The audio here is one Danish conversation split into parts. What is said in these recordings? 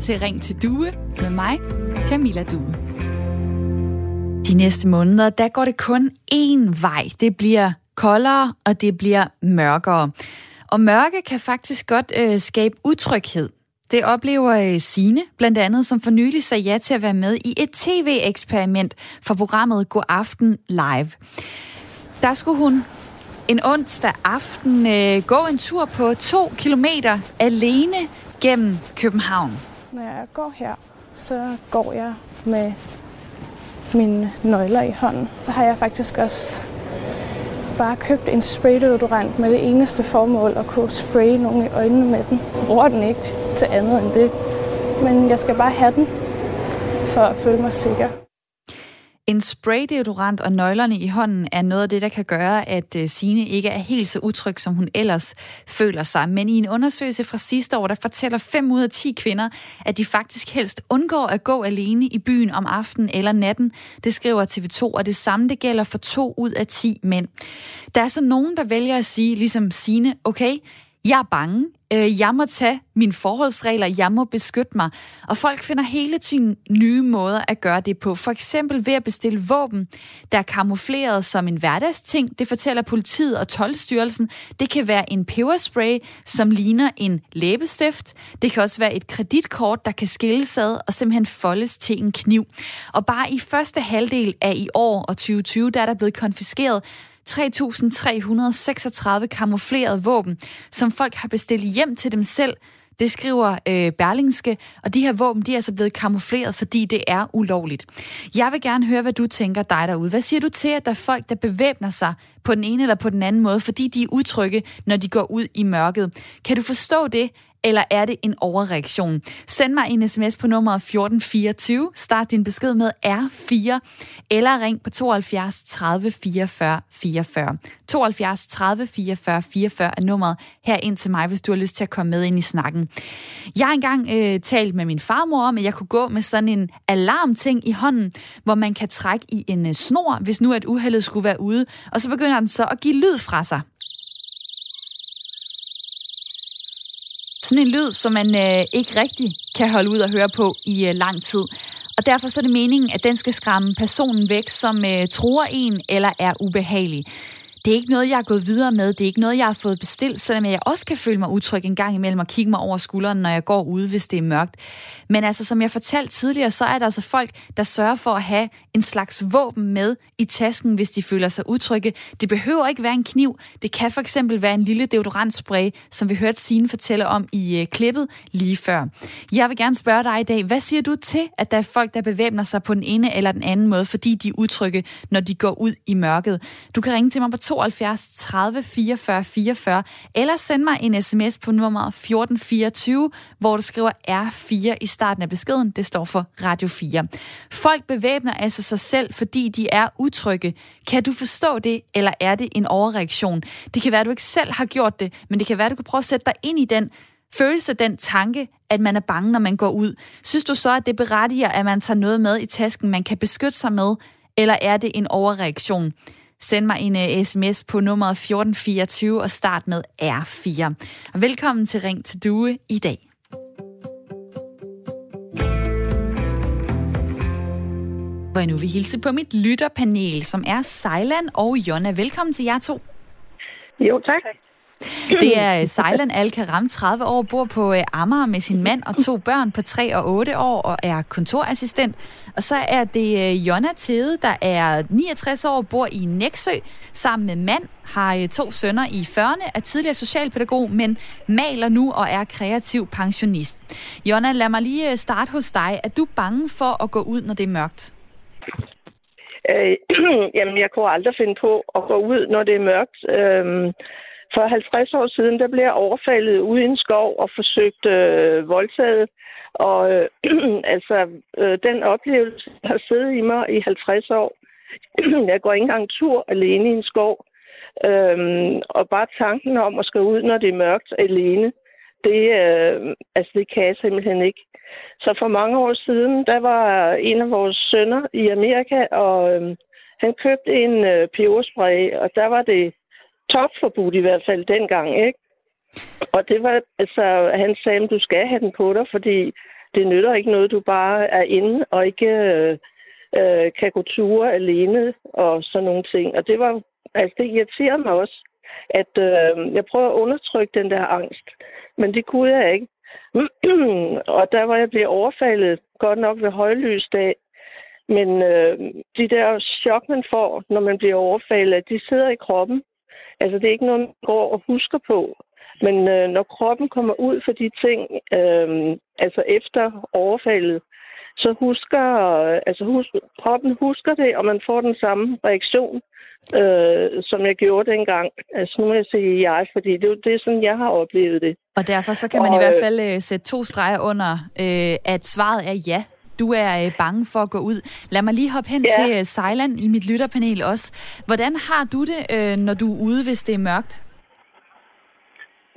til Ring til Due med mig, Camilla Due. De næste måneder, der går det kun én vej. Det bliver koldere, og det bliver mørkere. Og mørke kan faktisk godt øh, skabe utryghed. Det oplever øh, Sine, blandt andet, som for nylig sagde ja til at være med i et tv-eksperiment for programmet God Aften Live. Der skulle hun en onsdag aften øh, gå en tur på to kilometer alene gennem København. Når jeg går her, så går jeg med mine nøgler i hånden. Så har jeg faktisk også bare købt en spraydeodorant med det eneste formål at kunne spraye nogen i øjnene med den. Jeg bruger den ikke til andet end det. Men jeg skal bare have den for at føle mig sikker. En spraydeodorant og nøglerne i hånden er noget af det, der kan gøre, at øh, Sine ikke er helt så utryg, som hun ellers føler sig. Men i en undersøgelse fra sidste år, der fortæller 5 ud af 10 kvinder, at de faktisk helst undgår at gå alene i byen om aftenen eller natten. Det skriver TV2, og det samme det gælder for 2 ud af 10 mænd. Der er så nogen, der vælger at sige, ligesom Sine, okay, jeg er bange. Øh, jeg må tage mine forholdsregler. Jeg må beskytte mig. Og folk finder hele tiden nye måder at gøre det på. For eksempel ved at bestille våben, der er kamufleret som en hverdagsting. Det fortæller politiet og tolvstyrelsen. Det kan være en peberspray, som ligner en læbestift. Det kan også være et kreditkort, der kan skilles ad og simpelthen foldes til en kniv. Og bare i første halvdel af i år og 2020, der er der blevet konfiskeret 3.336 kamuflerede våben, som folk har bestilt hjem til dem selv. Det skriver øh, Berlingske, og de her våben, de er altså blevet kamufleret, fordi det er ulovligt. Jeg vil gerne høre, hvad du tænker dig derude. Hvad siger du til, at der er folk, der bevæbner sig på den ene eller på den anden måde, fordi de er utrygge, når de går ud i mørket? Kan du forstå det? Eller er det en overreaktion? Send mig en sms på nummeret 1424. Start din besked med R4, eller ring på 72 30 44 44. 72 30 44 44 er nummeret her ind til mig, hvis du har lyst til at komme med ind i snakken. Jeg har engang øh, talt med min farmor om, at jeg kunne gå med sådan en alarmting i hånden, hvor man kan trække i en øh, snor, hvis nu at uheldet skulle være ude, og så begynder den så at give lyd fra sig. Sådan en lyd, som man øh, ikke rigtig kan holde ud og høre på i øh, lang tid. Og derfor så er det meningen, at den skal skræmme personen væk, som øh, tror en eller er ubehagelig. Det er ikke noget, jeg er gået videre med. Det er ikke noget, jeg har fået bestilt, selvom jeg også kan føle mig utryg en gang imellem og kigge mig over skulderen, når jeg går ude, hvis det er mørkt. Men altså, som jeg fortalte tidligere, så er der altså folk, der sørger for at have en slags våben med i tasken, hvis de føler sig utrygge. Det behøver ikke være en kniv. Det kan for eksempel være en lille deodorantspray, som vi hørte Signe fortælle om i øh, klippet lige før. Jeg vil gerne spørge dig i dag, hvad siger du til, at der er folk, der bevæbner sig på den ene eller den anden måde, fordi de er utrygge, når de går ud i mørket? Du kan ringe til mig på 72 30 44 44, eller send mig en sms på nummer 1424, hvor du skriver R4 i starten af beskeden. Det står for Radio 4. Folk bevæbner altså sig selv, fordi de er utrygge. Kan du forstå det, eller er det en overreaktion? Det kan være, at du ikke selv har gjort det, men det kan være, at du kan prøve at sætte dig ind i den følelse, den tanke, at man er bange, når man går ud. Synes du så, at det berettiger, at man tager noget med i tasken, man kan beskytte sig med, eller er det en overreaktion? Send mig en øh, uh, sms på nummeret 1424 og start med R4. Og velkommen til Ring til Due i dag. Hvor jeg nu vil hilse på mit lytterpanel, som er Sejland og Jonna. Velkommen til jer to. Jo, tak. Det er Sejlan Al-Karam, 30 år, bor på øh, Amager med sin mand og to børn på 3 og 8 år og er kontorassistent. Og så er det øh, Jonna Tede, der er 69 år, bor i Næksø sammen med mand, har øh, to sønner i 40'erne, er tidligere socialpædagog, men maler nu og er kreativ pensionist. Jonna, lad mig lige starte hos dig. Er du bange for at gå ud, når det er mørkt? Øh, jamen, jeg kunne aldrig finde på at gå ud, når det er mørkt. Øh, for 50 år siden, der blev jeg overfaldet ude i en skov og forsøgt øh, voldtaget. Og øh, altså, øh, den oplevelse har siddet i mig i 50 år. jeg går ikke engang tur alene i en skov. Øhm, og bare tanken om at skal ud, når det er mørkt alene, det, øh, altså, det kan jeg simpelthen ikke. Så for mange år siden, der var en af vores sønner i Amerika, og øh, han købte en øh, peberspray, og der var det topforbudt i hvert fald dengang, ikke? Og det var, altså, han sagde, at du skal have den på dig, fordi Det nytter ikke noget, du bare er inde og ikke øh, øh, kan gå ture alene og sådan nogle ting. Og det var, altså det irriterer mig også, at øh, jeg prøver at undertrykke den der angst. Men det kunne jeg ikke. og der var jeg blevet overfaldet, godt nok ved højlysdag. Men øh, de der chok, man får, når man bliver overfaldet, de sidder i kroppen. Altså, det er ikke noget, man går og husker på. Men øh, når kroppen kommer ud for de ting, øh, altså efter overfaldet, så husker, altså husk, kroppen husker det, og man får den samme reaktion, øh, som jeg gjorde dengang. Altså nu må jeg sige jeg, fordi det, det er sådan, jeg har oplevet det. Og derfor så kan man og, i hvert fald øh, sætte to streger under, øh, at svaret er ja. Du er øh, bange for at gå ud. Lad mig lige hoppe hen ja. til øh, Sejland i mit lytterpanel også. Hvordan har du det, øh, når du er ude, hvis det er mørkt?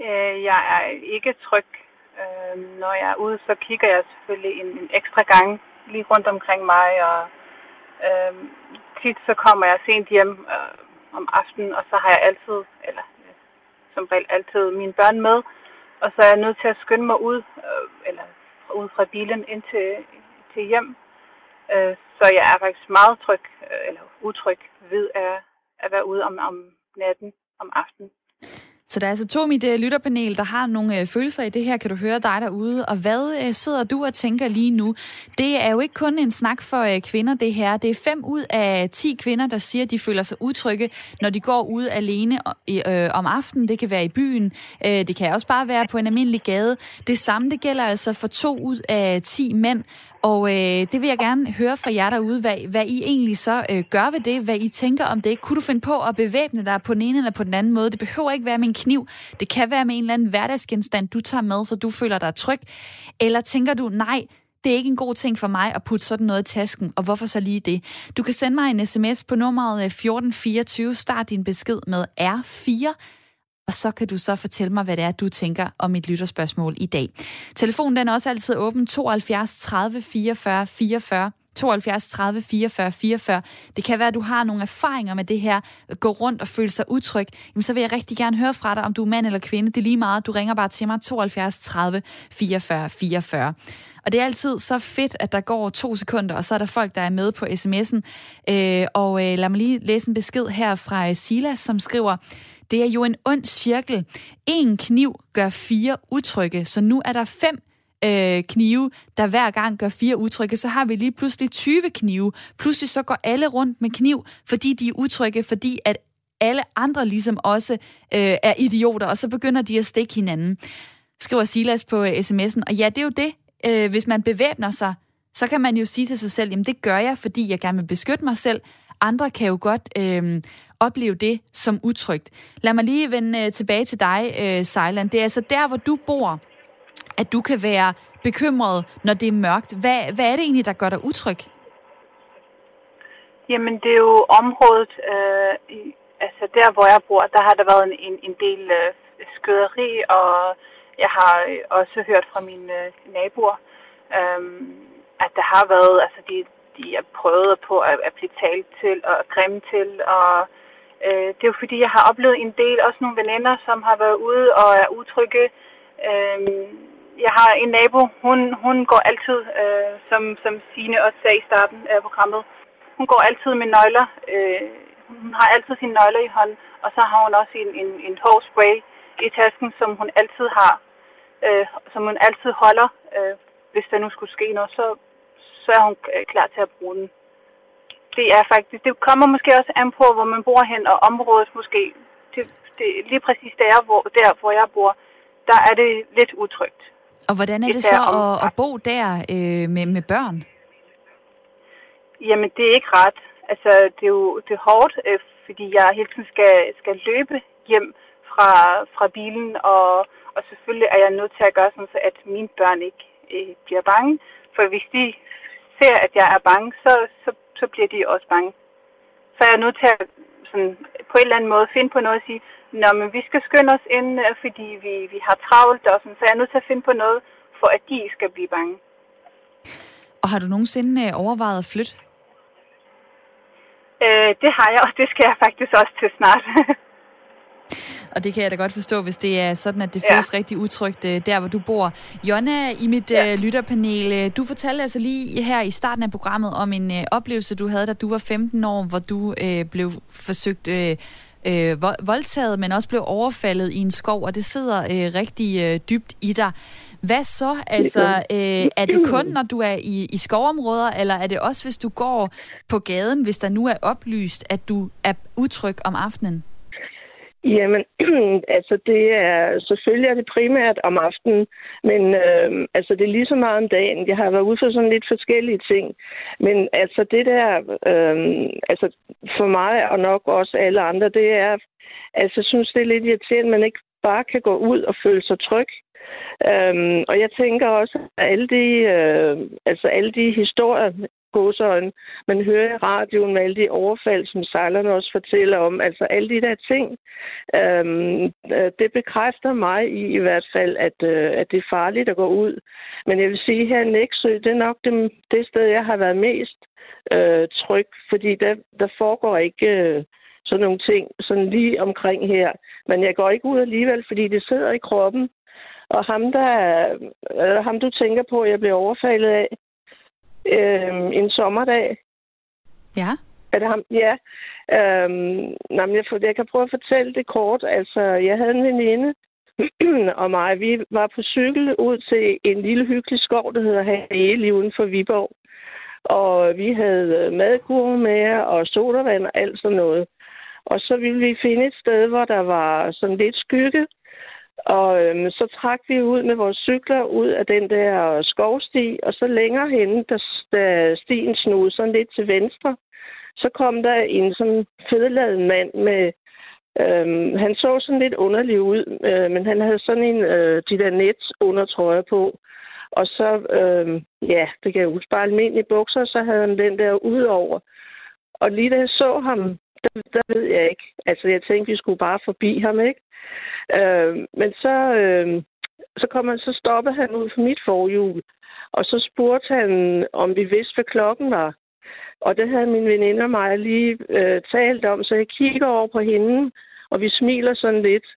Øh, jeg er ikke tryg Øh, når jeg er ude, så kigger jeg selvfølgelig en, en ekstra gang lige rundt omkring mig, og øh, tit så kommer jeg sent hjem øh, om aftenen, og så har jeg altid, eller øh, som regel altid mine børn med, og så er jeg nødt til at skynde mig ud, øh, eller ud fra bilen ind til, til hjem. Øh, så jeg er faktisk meget tryg, øh, eller utryg ved at, at være ude om, om natten, om aftenen. Så der er altså to mit øh, lytterpanel, der har nogle øh, følelser i det her, kan du høre dig derude. Og hvad øh, sidder du og tænker lige nu? Det er jo ikke kun en snak for kvinder, det her. Det er fem ud af ti kvinder, der siger, at de føler sig utrygge, når de går ud alene om aftenen. Det kan være i byen. Det kan også bare være på en almindelig gade. Det samme det gælder altså for to ud af ti mænd. Og øh, det vil jeg gerne høre fra jer derude, hvad, hvad I egentlig så øh, gør ved det, hvad I tænker om det. Kunne du finde på at bevæbne dig på den ene eller på den anden måde? Det behøver ikke være med en kniv. Det kan være med en eller anden hverdagsgenstand, du tager med, så du føler dig tryg. Eller tænker du, nej, det er ikke en god ting for mig at putte sådan noget i tasken, og hvorfor så lige det? Du kan sende mig en sms på nummeret øh, 1424, start din besked med R4, og så kan du så fortælle mig, hvad det er, du tænker om mit lytterspørgsmål i dag. Telefonen den er også altid åben 72 30 44 44. 72 30 44 44. Det kan være, at du har nogle erfaringer med det her, gå rundt og føle sig utryg. Jamen, så vil jeg rigtig gerne høre fra dig, om du er mand eller kvinde. Det er lige meget. Du ringer bare til mig 72 30 44 44. Og det er altid så fedt, at der går to sekunder, og så er der folk, der er med på sms'en. Øh, og øh, lad mig lige læse en besked her fra øh, Silas, som skriver, det er jo en ond cirkel. En kniv gør fire utrygge, så nu er der fem øh, knive, der hver gang gør fire utrygge, så har vi lige pludselig 20 knive. Pludselig så går alle rundt med kniv, fordi de er utrygge, fordi at alle andre ligesom også øh, er idioter, og så begynder de at stikke hinanden, skriver Silas på øh, sms'en. Og ja, det er jo det. Øh, hvis man bevæbner sig, så kan man jo sige til sig selv, jamen det gør jeg, fordi jeg gerne vil beskytte mig selv. Andre kan jo godt øh, opleve det som utrygt. Lad mig lige vende øh, tilbage til dig, øh, Sejland. Det er altså der, hvor du bor, at du kan være bekymret, når det er mørkt. Hvad, hvad er det egentlig, der gør dig utryg? Jamen, det er jo området, øh, altså der, hvor jeg bor, der har der været en, en, en del øh, skøderi, og jeg har øh, også hørt fra mine øh, naboer, øh, at der har været, altså de, de er prøvet på at, at blive talt til og grimme til, og Øh, det er jo fordi, jeg har oplevet en del, også nogle veninder, som har været ude og er utrygge. Øh, jeg har en nabo, hun, hun går altid, øh, som, som Signe også sagde i starten af programmet, hun går altid med nøgler. Øh, hun har altid sine nøgler i hånden, og så har hun også en, en, en hårspray i tasken, som hun altid har, øh, som hun altid holder. Øh, hvis der nu skulle ske noget, så, så er hun øh, klar til at bruge den det er faktisk, det kommer måske også an på, hvor man bor hen, og området måske, det, det, lige præcis der hvor, der, hvor jeg bor, der er det lidt utrygt. Og hvordan er det så at, at bo der øh, med, med børn? Jamen, det er ikke ret. Altså, det er jo det er hårdt, øh, fordi jeg hele tiden skal, skal løbe hjem fra, fra bilen, og, og selvfølgelig er jeg nødt til at gøre sådan, så at mine børn ikke øh, bliver bange. For hvis de ser, at jeg er bange, så, så så bliver de også bange. Så er jeg nødt til at sådan, på en eller anden måde finde på noget og sige, Nå, men vi skal skynde os ind, øh, fordi vi, vi har travlt, og sådan, så jeg er nødt til at finde på noget, for at de skal blive bange. Og har du nogensinde øh, overvejet at flytte? Øh, det har jeg, og det skal jeg faktisk også til snart. Og det kan jeg da godt forstå, hvis det er sådan, at det føles ja. rigtig utrygt øh, der, hvor du bor. Jonna, i mit ja. uh, lytterpanel, du fortalte altså lige her i starten af programmet om en uh, oplevelse, du havde, da du var 15 år, hvor du uh, blev forsøgt... Uh, øh, voldtaget, men også blev overfaldet i en skov, og det sidder øh, rigtig øh, dybt i dig. Hvad så? Altså, øh, er det kun, når du er i, i skovområder, eller er det også, hvis du går på gaden, hvis der nu er oplyst, at du er utryg om aftenen? Jamen, altså det er, selvfølgelig er det primært om aftenen, men øh, altså det er lige så meget om dagen. Jeg har været ude for sådan lidt forskellige ting. Men altså det der, øh, altså for mig og nok også alle andre, det er, altså jeg synes det er lidt irriterende, at man ikke bare kan gå ud og føle sig tryg. Øhm, og jeg tænker også, at alle de, øh, altså alle de historier, godsøjne, man hører i radioen med alle de overfald, som sejlerne også fortæller om, altså alle de der ting, øhm, øh, det bekræfter mig i i hvert fald, at, øh, at det er farligt at gå ud. Men jeg vil sige, her i Næksø, det er nok det, det sted, jeg har været mest øh, tryg, fordi der, der foregår ikke... Øh, sådan nogle ting, sådan lige omkring her. Men jeg går ikke ud alligevel, fordi det sidder i kroppen. Og ham, der, eller ham du tænker på, jeg blev overfaldet af, øh, en sommerdag. Ja. Er det ham? Ja. Øhm, nej, men jeg, jeg kan prøve at fortælle det kort. Altså, jeg havde en veninde og mig. Vi var på cykel ud til en lille hyggelig skov, der hedder Hage, lige uden for Viborg. Og vi havde madkurve med og sodavand og alt sådan noget. Og så ville vi finde et sted, hvor der var sådan lidt skygge, og øhm, så trak vi ud med vores cykler ud af den der skovsti, og så længere henne, der, der stien snod sådan lidt til venstre, så kom der en sådan fedladet mand med... Øhm, han så sådan lidt underlig ud, øh, men han havde sådan en øh, de der net under trøje på. Og så, øh, ja, det kan jeg huske, bare almindelige bukser, så havde han den der ud over. Og lige da jeg så ham, der, der ved jeg ikke. Altså, jeg tænkte, vi skulle bare forbi ham, ikke? Øh, men så, øh, så, kom han, så stoppede han ud for mit forhjul, og så spurgte han, om vi vidste, hvad klokken var. Og det havde min veninde og mig lige øh, talt om, så jeg kigger over på hende, og vi smiler sådan lidt.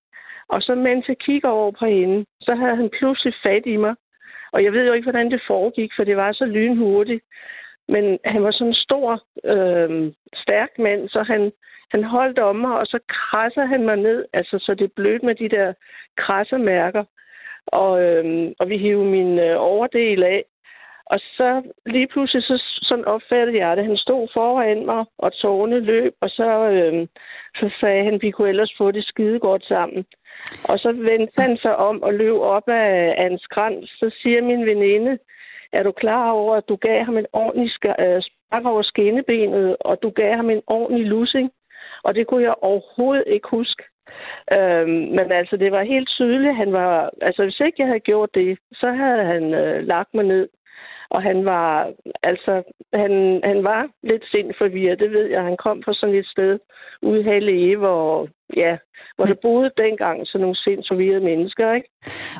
Og så mens jeg kigger over på hende, så havde han pludselig fat i mig. Og jeg ved jo ikke, hvordan det foregik, for det var så lynhurtigt. Men han var sådan en stor, øh, stærk mand, så han, han holdt om mig, og så krasser han mig ned, altså så det blødt med de der krassemærker. Og, øh, og vi hiver min øh, overdel af. Og så lige pludselig så, sådan opfattede jeg det. Han stod foran mig, og tårne løb, og så, øh, så sagde han, vi kunne ellers få det skide godt sammen. Og så vendte han sig om og løb op af, af en skrant. Så siger min veninde, er du klar over, at du gav ham en ordentlig øh, spark over skinnebenet, og du gav ham en ordentlig lussing? Og det kunne jeg overhovedet ikke huske. Øhm, men altså, det var helt tydeligt. Han var, altså, hvis ikke jeg havde gjort det, så havde han øh, lagt mig ned. Og han var, altså, han, han var lidt sindforvirret, det ved jeg. Han kom fra sådan et sted ude i Halle, hvor, ja, hvor der boede dengang sådan nogle sindsforvirrede mennesker, ikke?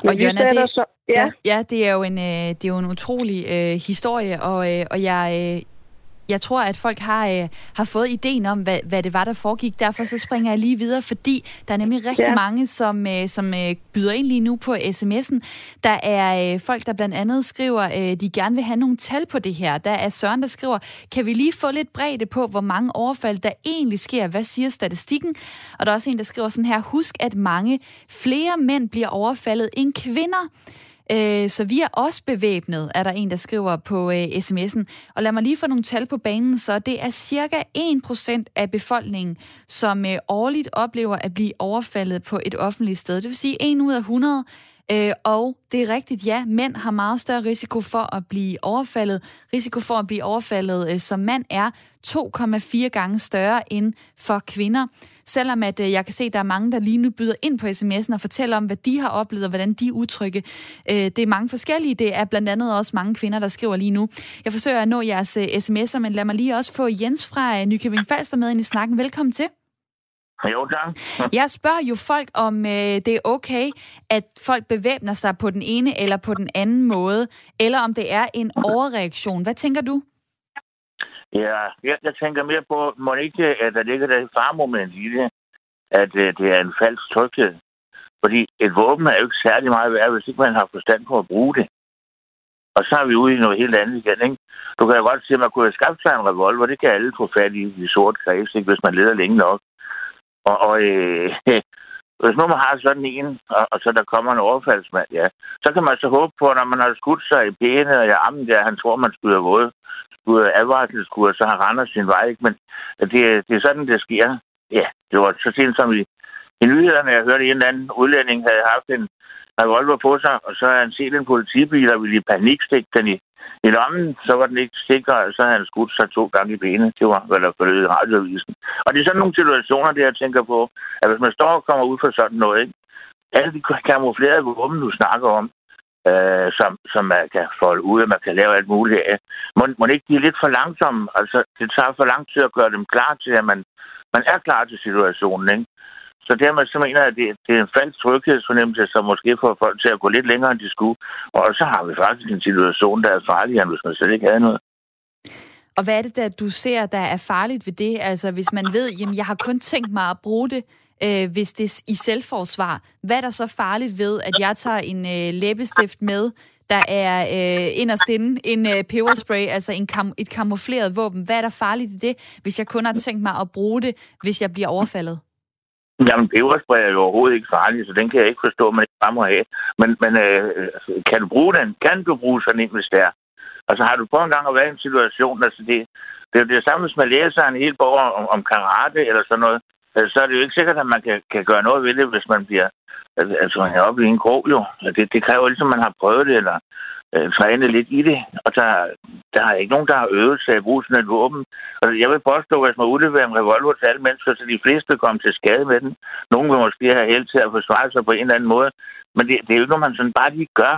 Men og Jonna, det, så, ja. Ja, ja, det er jo en, øh, det er jo en utrolig øh, historie, og, øh, og jeg, øh, jeg tror, at folk har, øh, har fået ideen om, hvad, hvad det var, der foregik. Derfor så springer jeg lige videre, fordi der er nemlig rigtig ja. mange, som, øh, som øh, byder ind lige nu på sms'en. Der er øh, folk, der blandt andet skriver, øh, de gerne vil have nogle tal på det her. Der er Søren, der skriver, kan vi lige få lidt bredde på, hvor mange overfald der egentlig sker? Hvad siger statistikken? Og der er også en, der skriver sådan her, husk, at mange flere mænd bliver overfaldet end kvinder. Øh, så vi er også bevæbnet, er der en, der skriver på øh, sms'en. Og lad mig lige få nogle tal på banen, så det er cirka 1% af befolkningen, som øh, årligt oplever at blive overfaldet på et offentligt sted. Det vil sige 1 ud af 100 Øh, og det er rigtigt, ja, mænd har meget større risiko for at blive overfaldet. Risiko for at blive overfaldet øh, som mand er 2,4 gange større end for kvinder. Selvom at øh, jeg kan se, at der er mange, der lige nu byder ind på sms'en og fortæller om, hvad de har oplevet og hvordan de udtrykke. Øh, det er mange forskellige. Det er blandt andet også mange kvinder, der skriver lige nu. Jeg forsøger at nå jeres øh, sms'er, men lad mig lige også få Jens fra øh, Nykøbing Falster med ind i snakken. Velkommen til. Jo, tak. Jeg spørger jo folk, om øh, det er okay, at folk bevæbner sig på den ene eller på den anden måde, eller om det er en overreaktion. Hvad tænker du? Ja, jeg, jeg tænker mere på, må ikke, at der ligger der et farmoment i det. at øh, det er en falsk tryghed. Fordi et våben er jo ikke særlig meget værd, hvis ikke man har forstand på at bruge det. Og så er vi ude i noget helt andet igen, ikke? Du kan jo godt se, at man kunne have skabt sig en revolver. Det kan alle få fat i i sort kreds, ikke? hvis man leder længe nok. Og, og øh, hvis nu man har sådan en, og, og så der kommer en overfaldsmand, ja, så kan man så håbe på, at når man har skudt sig i benet og i armen der, han tror, man skyder våde, skyder skulle advarselskur, så han render sin vej, ikke? Men det, det er sådan, det sker. Ja, det var så sent som i, i nyhederne, jeg hørte, at en eller anden udlænding havde haft en revolver på sig, og så havde han set en politibil, og ville i panik stikke den i, i lommen, så var den ikke sikker, og så havde han skudt sig to gange i benet. Det var, hvad der forlød i radioavisen. Og det er sådan nogle situationer, det jeg tænker på, at hvis man står og kommer ud for sådan noget, ikke? alle de kamuflerede våben, du snakker om, øh, som, som man kan folde ud, og man kan lave alt muligt af. Må, må ikke de er lidt for langsomme? Altså, det tager for lang tid at gøre dem klar til, at man, man er klar til situationen, ikke? Så dermed så mener jeg, at det, det er en falsk tryghedsfornemmelse, som måske får folk til at gå lidt længere, end de skulle. Og så har vi faktisk en situation, der er farligere, end hvis man slet ikke havde noget. Og hvad er det, der du ser, der er farligt ved det? Altså, hvis man ved, jamen, jeg har kun tænkt mig at bruge det, øh, hvis det er i selvforsvar. Hvad er der så farligt ved, at jeg tager en øh, læbestift med, der er øh, inderst inde en øh, peberspray, altså en kam- et kamufleret våben? Hvad er der farligt i det, hvis jeg kun har tænkt mig at bruge det, hvis jeg bliver overfaldet? Jamen, peberspray er jo overhovedet ikke farlig, så den kan jeg ikke forstå, man ikke bare må have. Men, men øh, altså, kan du bruge den? Kan du bruge sådan en, hvis det er? Altså, har du på en gang at være i en situation, altså det, det er jo det samme, hvis man læser en hel bog om, om karate eller sådan noget, øh, så er det jo ikke sikkert, at man kan, kan gøre noget ved det, hvis man bliver altså, oppe i en krog, jo. Det, det kræver ligesom, at man har prøvet det, eller øh, trænet lidt i det. Og der, der er ikke nogen, der har øvet sig at bruge sådan et våben. Altså, jeg vil påstå, at hvis man udleverer en revolver til alle mennesker, så de fleste kommer til skade med den. Nogle vil måske have held til at forsvare sig på en eller anden måde. Men det, det er jo ikke noget, man sådan bare lige gør.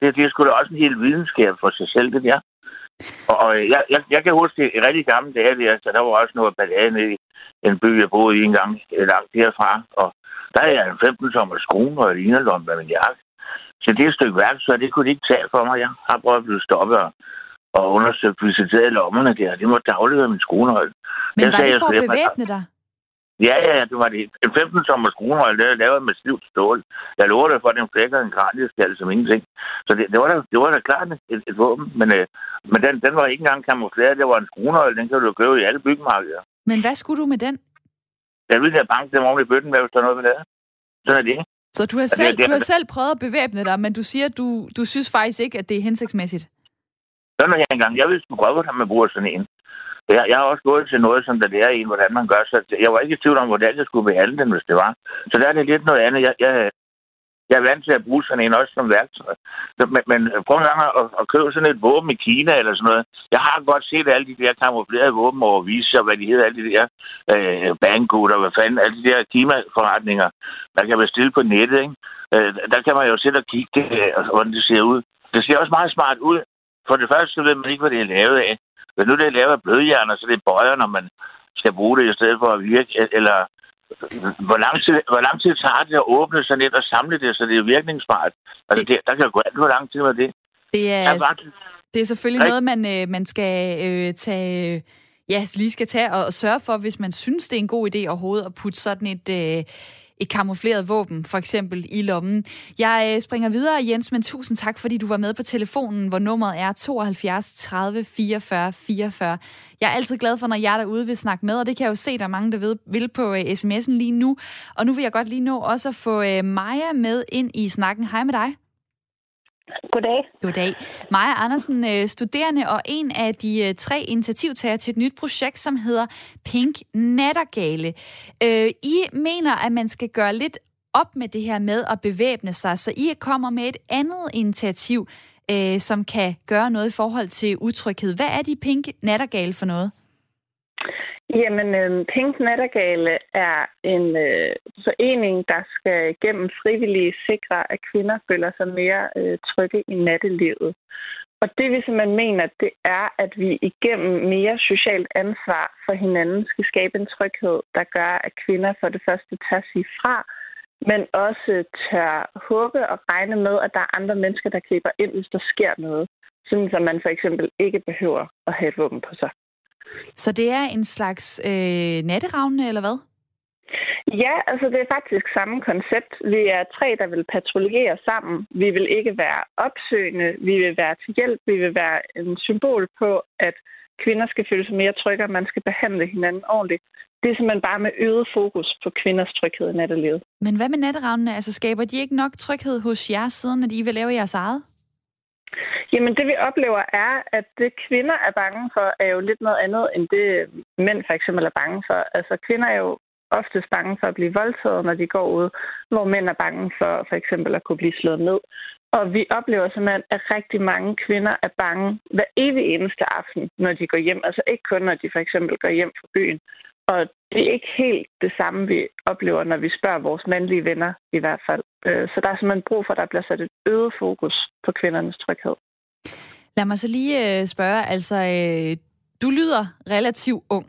Det, det er sgu da også en hel videnskab for sig selv, det der. Og, og jeg, jeg, jeg kan huske det i rigtig gamle dage, der, så der var også noget ballade i en by, jeg boede i en gang langt derfra. Og der er jeg en 15 tommer skruen og en med min jakke. Så det stykke værktøj, det kunne de ikke tage for mig. Jeg har prøvet at blive stoppet og, og undersøgt visiteret lommerne der. Det måtte aflevere min skruenhold. Men var det for at bevæbne dig? Ja, ja, det var det. En 15 tommer skruenhold, det er lavet med stivt stål. Jeg lover det for, at den flækker en kranieskal som ingenting. Så det, det, var da, det var da klart et, et våben. Men, øh, men den, den var ikke engang kamufleret. Det var en skruenhold. Den kan du købe i alle byggemarkeder. Men hvad skulle du med den? Jeg ville have banket dem oven i bøtten, hvis der noget med det. Sådan er det. Så du har, selv, du har selv prøvet at bevæbne dig, men du siger, at du, du synes faktisk ikke, at det er hensigtsmæssigt? Sådan er jeg engang. Jeg vil prøve, hvordan man bruger sådan en. Jeg, jeg har også gået til noget, som der lærer en, hvordan man gør. Så jeg var ikke i tvivl om, hvordan jeg skulle behandle den, hvis det var. Så der er det lidt noget andet. Jeg, jeg, jeg er vant til at bruge sådan en også som værktøj. Så, men, men prøv en gang at, at købe sådan et våben i Kina eller sådan noget. Jeg har godt set alle de der kamuflerede våben over viser, hvad de hedder, alle de der øh, Banggood og hvad fanden, alle de der klimaforretninger, man kan bestille på nettet, ikke? Øh, der kan man jo sætte og kigge, det, øh, hvordan det ser ud. Det ser også meget smart ud. For det første, så ved man ikke, hvad det er lavet af. Men nu det er lavet af blødhjerner, så det bøjer, når man skal bruge det i stedet for at virke, e- eller hvor lang, tid, hvor lang tid tager det at åbne sådan et og samle det, så det er virkningsbart? Altså, det, der kan gå alt, hvor lang tid med det. Det er, er bare... det er selvfølgelig Nej. noget, man, øh, man skal øh, tage... Øh, ja, lige skal tage og sørge for, hvis man synes, det er en god idé overhovedet at putte sådan et... Øh, et kamufleret våben, for eksempel i lommen. Jeg øh, springer videre, Jens, men tusind tak, fordi du var med på telefonen, hvor nummeret er 72 30 44 44. Jeg er altid glad for, når jeg er derude vil snakke med, og det kan jeg jo se, der er mange, der ved, vil på uh, sms'en lige nu. Og nu vil jeg godt lige nå også at få uh, Maja med ind i snakken. Hej med dig. Goddag. Goddag. Maja Andersen, øh, studerende og en af de øh, tre initiativtager til et nyt projekt, som hedder Pink Nattergale. Øh, I mener, at man skal gøre lidt op med det her med at bevæbne sig, så I kommer med et andet initiativ, Øh, som kan gøre noget i forhold til utryghed. Hvad er de Pink Nattergale for noget? Jamen, øh, Pink Nattergale er en øh, forening, der skal gennem frivillige sikre, at kvinder føler sig mere øh, trygge i nattelivet. Og det vi simpelthen mener, det er, at vi igennem mere socialt ansvar for hinanden skal skabe en tryghed, der gør, at kvinder for det første tager sig fra, men også tør håbe og regne med, at der er andre mennesker, der griber ind, hvis der sker noget. Sådan at man for eksempel ikke behøver at have et våben på sig. Så det er en slags øh, natteravne, eller hvad? Ja, altså det er faktisk samme koncept. Vi er tre, der vil patruljere sammen. Vi vil ikke være opsøgende, vi vil være til hjælp, vi vil være en symbol på, at kvinder skal føle sig mere trygge, og man skal behandle hinanden ordentligt. Det er simpelthen bare med øget fokus på kvinders tryghed i nattelivet. Men hvad med natteravnene? Altså skaber de ikke nok tryghed hos jer, siden at I vil lave jeres eget? Jamen det vi oplever er, at det kvinder er bange for, er jo lidt noget andet, end det mænd for eksempel er bange for. Altså kvinder er jo oftest bange for at blive voldtaget, når de går ud, hvor mænd er bange for for eksempel at kunne blive slået ned. Og vi oplever simpelthen, at rigtig mange kvinder er bange hver evig eneste aften, når de går hjem. Altså ikke kun, når de for eksempel går hjem fra byen. Og det er ikke helt det samme, vi oplever, når vi spørger vores mandlige venner i hvert fald. Øh, så der er simpelthen brug for, at der bliver sat et øget fokus på kvindernes tryghed. Lad mig så lige øh, spørge, altså øh, du lyder relativt ung.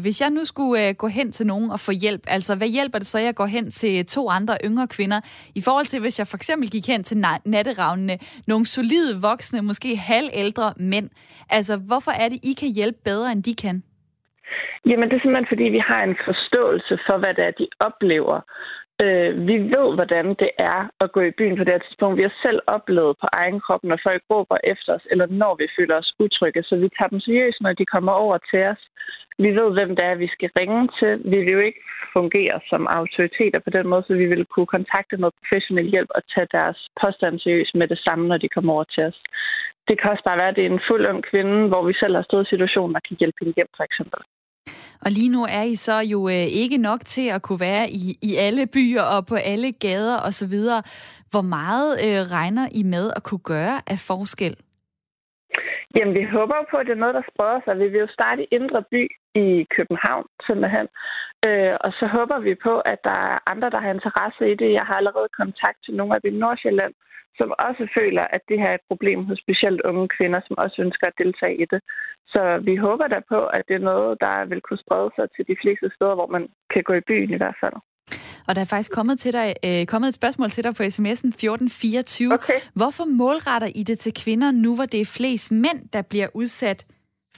Hvis jeg nu skulle gå hen til nogen og få hjælp, altså hvad hjælper det så, at jeg går hen til to andre yngre kvinder, i forhold til hvis jeg for eksempel gik hen til natteravnene, nogle solide voksne, måske halvældre mænd. Altså hvorfor er det, I kan hjælpe bedre, end de kan? Jamen det er simpelthen, fordi vi har en forståelse for, hvad det er, de oplever. Øh, vi ved, hvordan det er at gå i byen på det her tidspunkt. Vi har selv oplevet på egen krop, når folk råber efter os, eller når vi føler os utrygge. Så vi tager dem seriøst, når de kommer over til os. Vi ved, hvem det er, vi skal ringe til. Vi vil jo ikke fungere som autoriteter på den måde, så vi vil kunne kontakte noget professionel hjælp og tage deres påstand seriøst med det samme, når de kommer over til os. Det kan også bare være, at det er en fuld ung kvinde, hvor vi selv har stået i situationen og kan hjælpe hende hjem, for eksempel. Og lige nu er I så jo øh, ikke nok til at kunne være i, i alle byer og på alle gader osv. Hvor meget øh, regner I med at kunne gøre af forskel? Jamen, vi håber på, at det er noget, der spreder sig. Vi vil jo starte i Indre By i København, simpelthen. Øh, og så håber vi på, at der er andre, der har interesse i det. Jeg har allerede kontakt til nogle af de Nordsjælland, som også føler, at det her er et problem hos specielt unge kvinder, som også ønsker at deltage i det. Så vi håber da på, at det er noget, der vil kunne sprede sig til de fleste steder, hvor man kan gå i byen i hvert fald. Og der er faktisk kommet, til dig, øh, kommet et spørgsmål til dig på sms'en 1424. Okay. Hvorfor målretter I det til kvinder nu, hvor det er flest mænd, der bliver udsat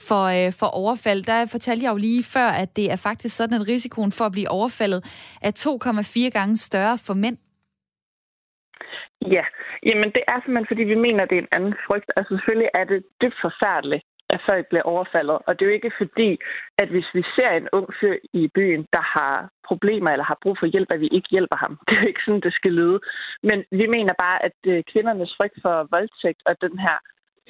for, øh, for overfald? Der fortalte jeg jo lige før, at det er faktisk sådan, at risikoen for at blive overfaldet er 2,4 gange større for mænd. Ja, jamen det er simpelthen, fordi vi mener, at det er en anden frygt. Altså selvfølgelig er det dybt forfærdeligt, at folk bliver overfaldet. Og det er jo ikke fordi, at hvis vi ser en ung fyr i byen, der har problemer eller har brug for hjælp, at vi ikke hjælper ham. Det er jo ikke sådan, det skal lyde. Men vi mener bare, at øh, kvindernes frygt for voldtægt og den her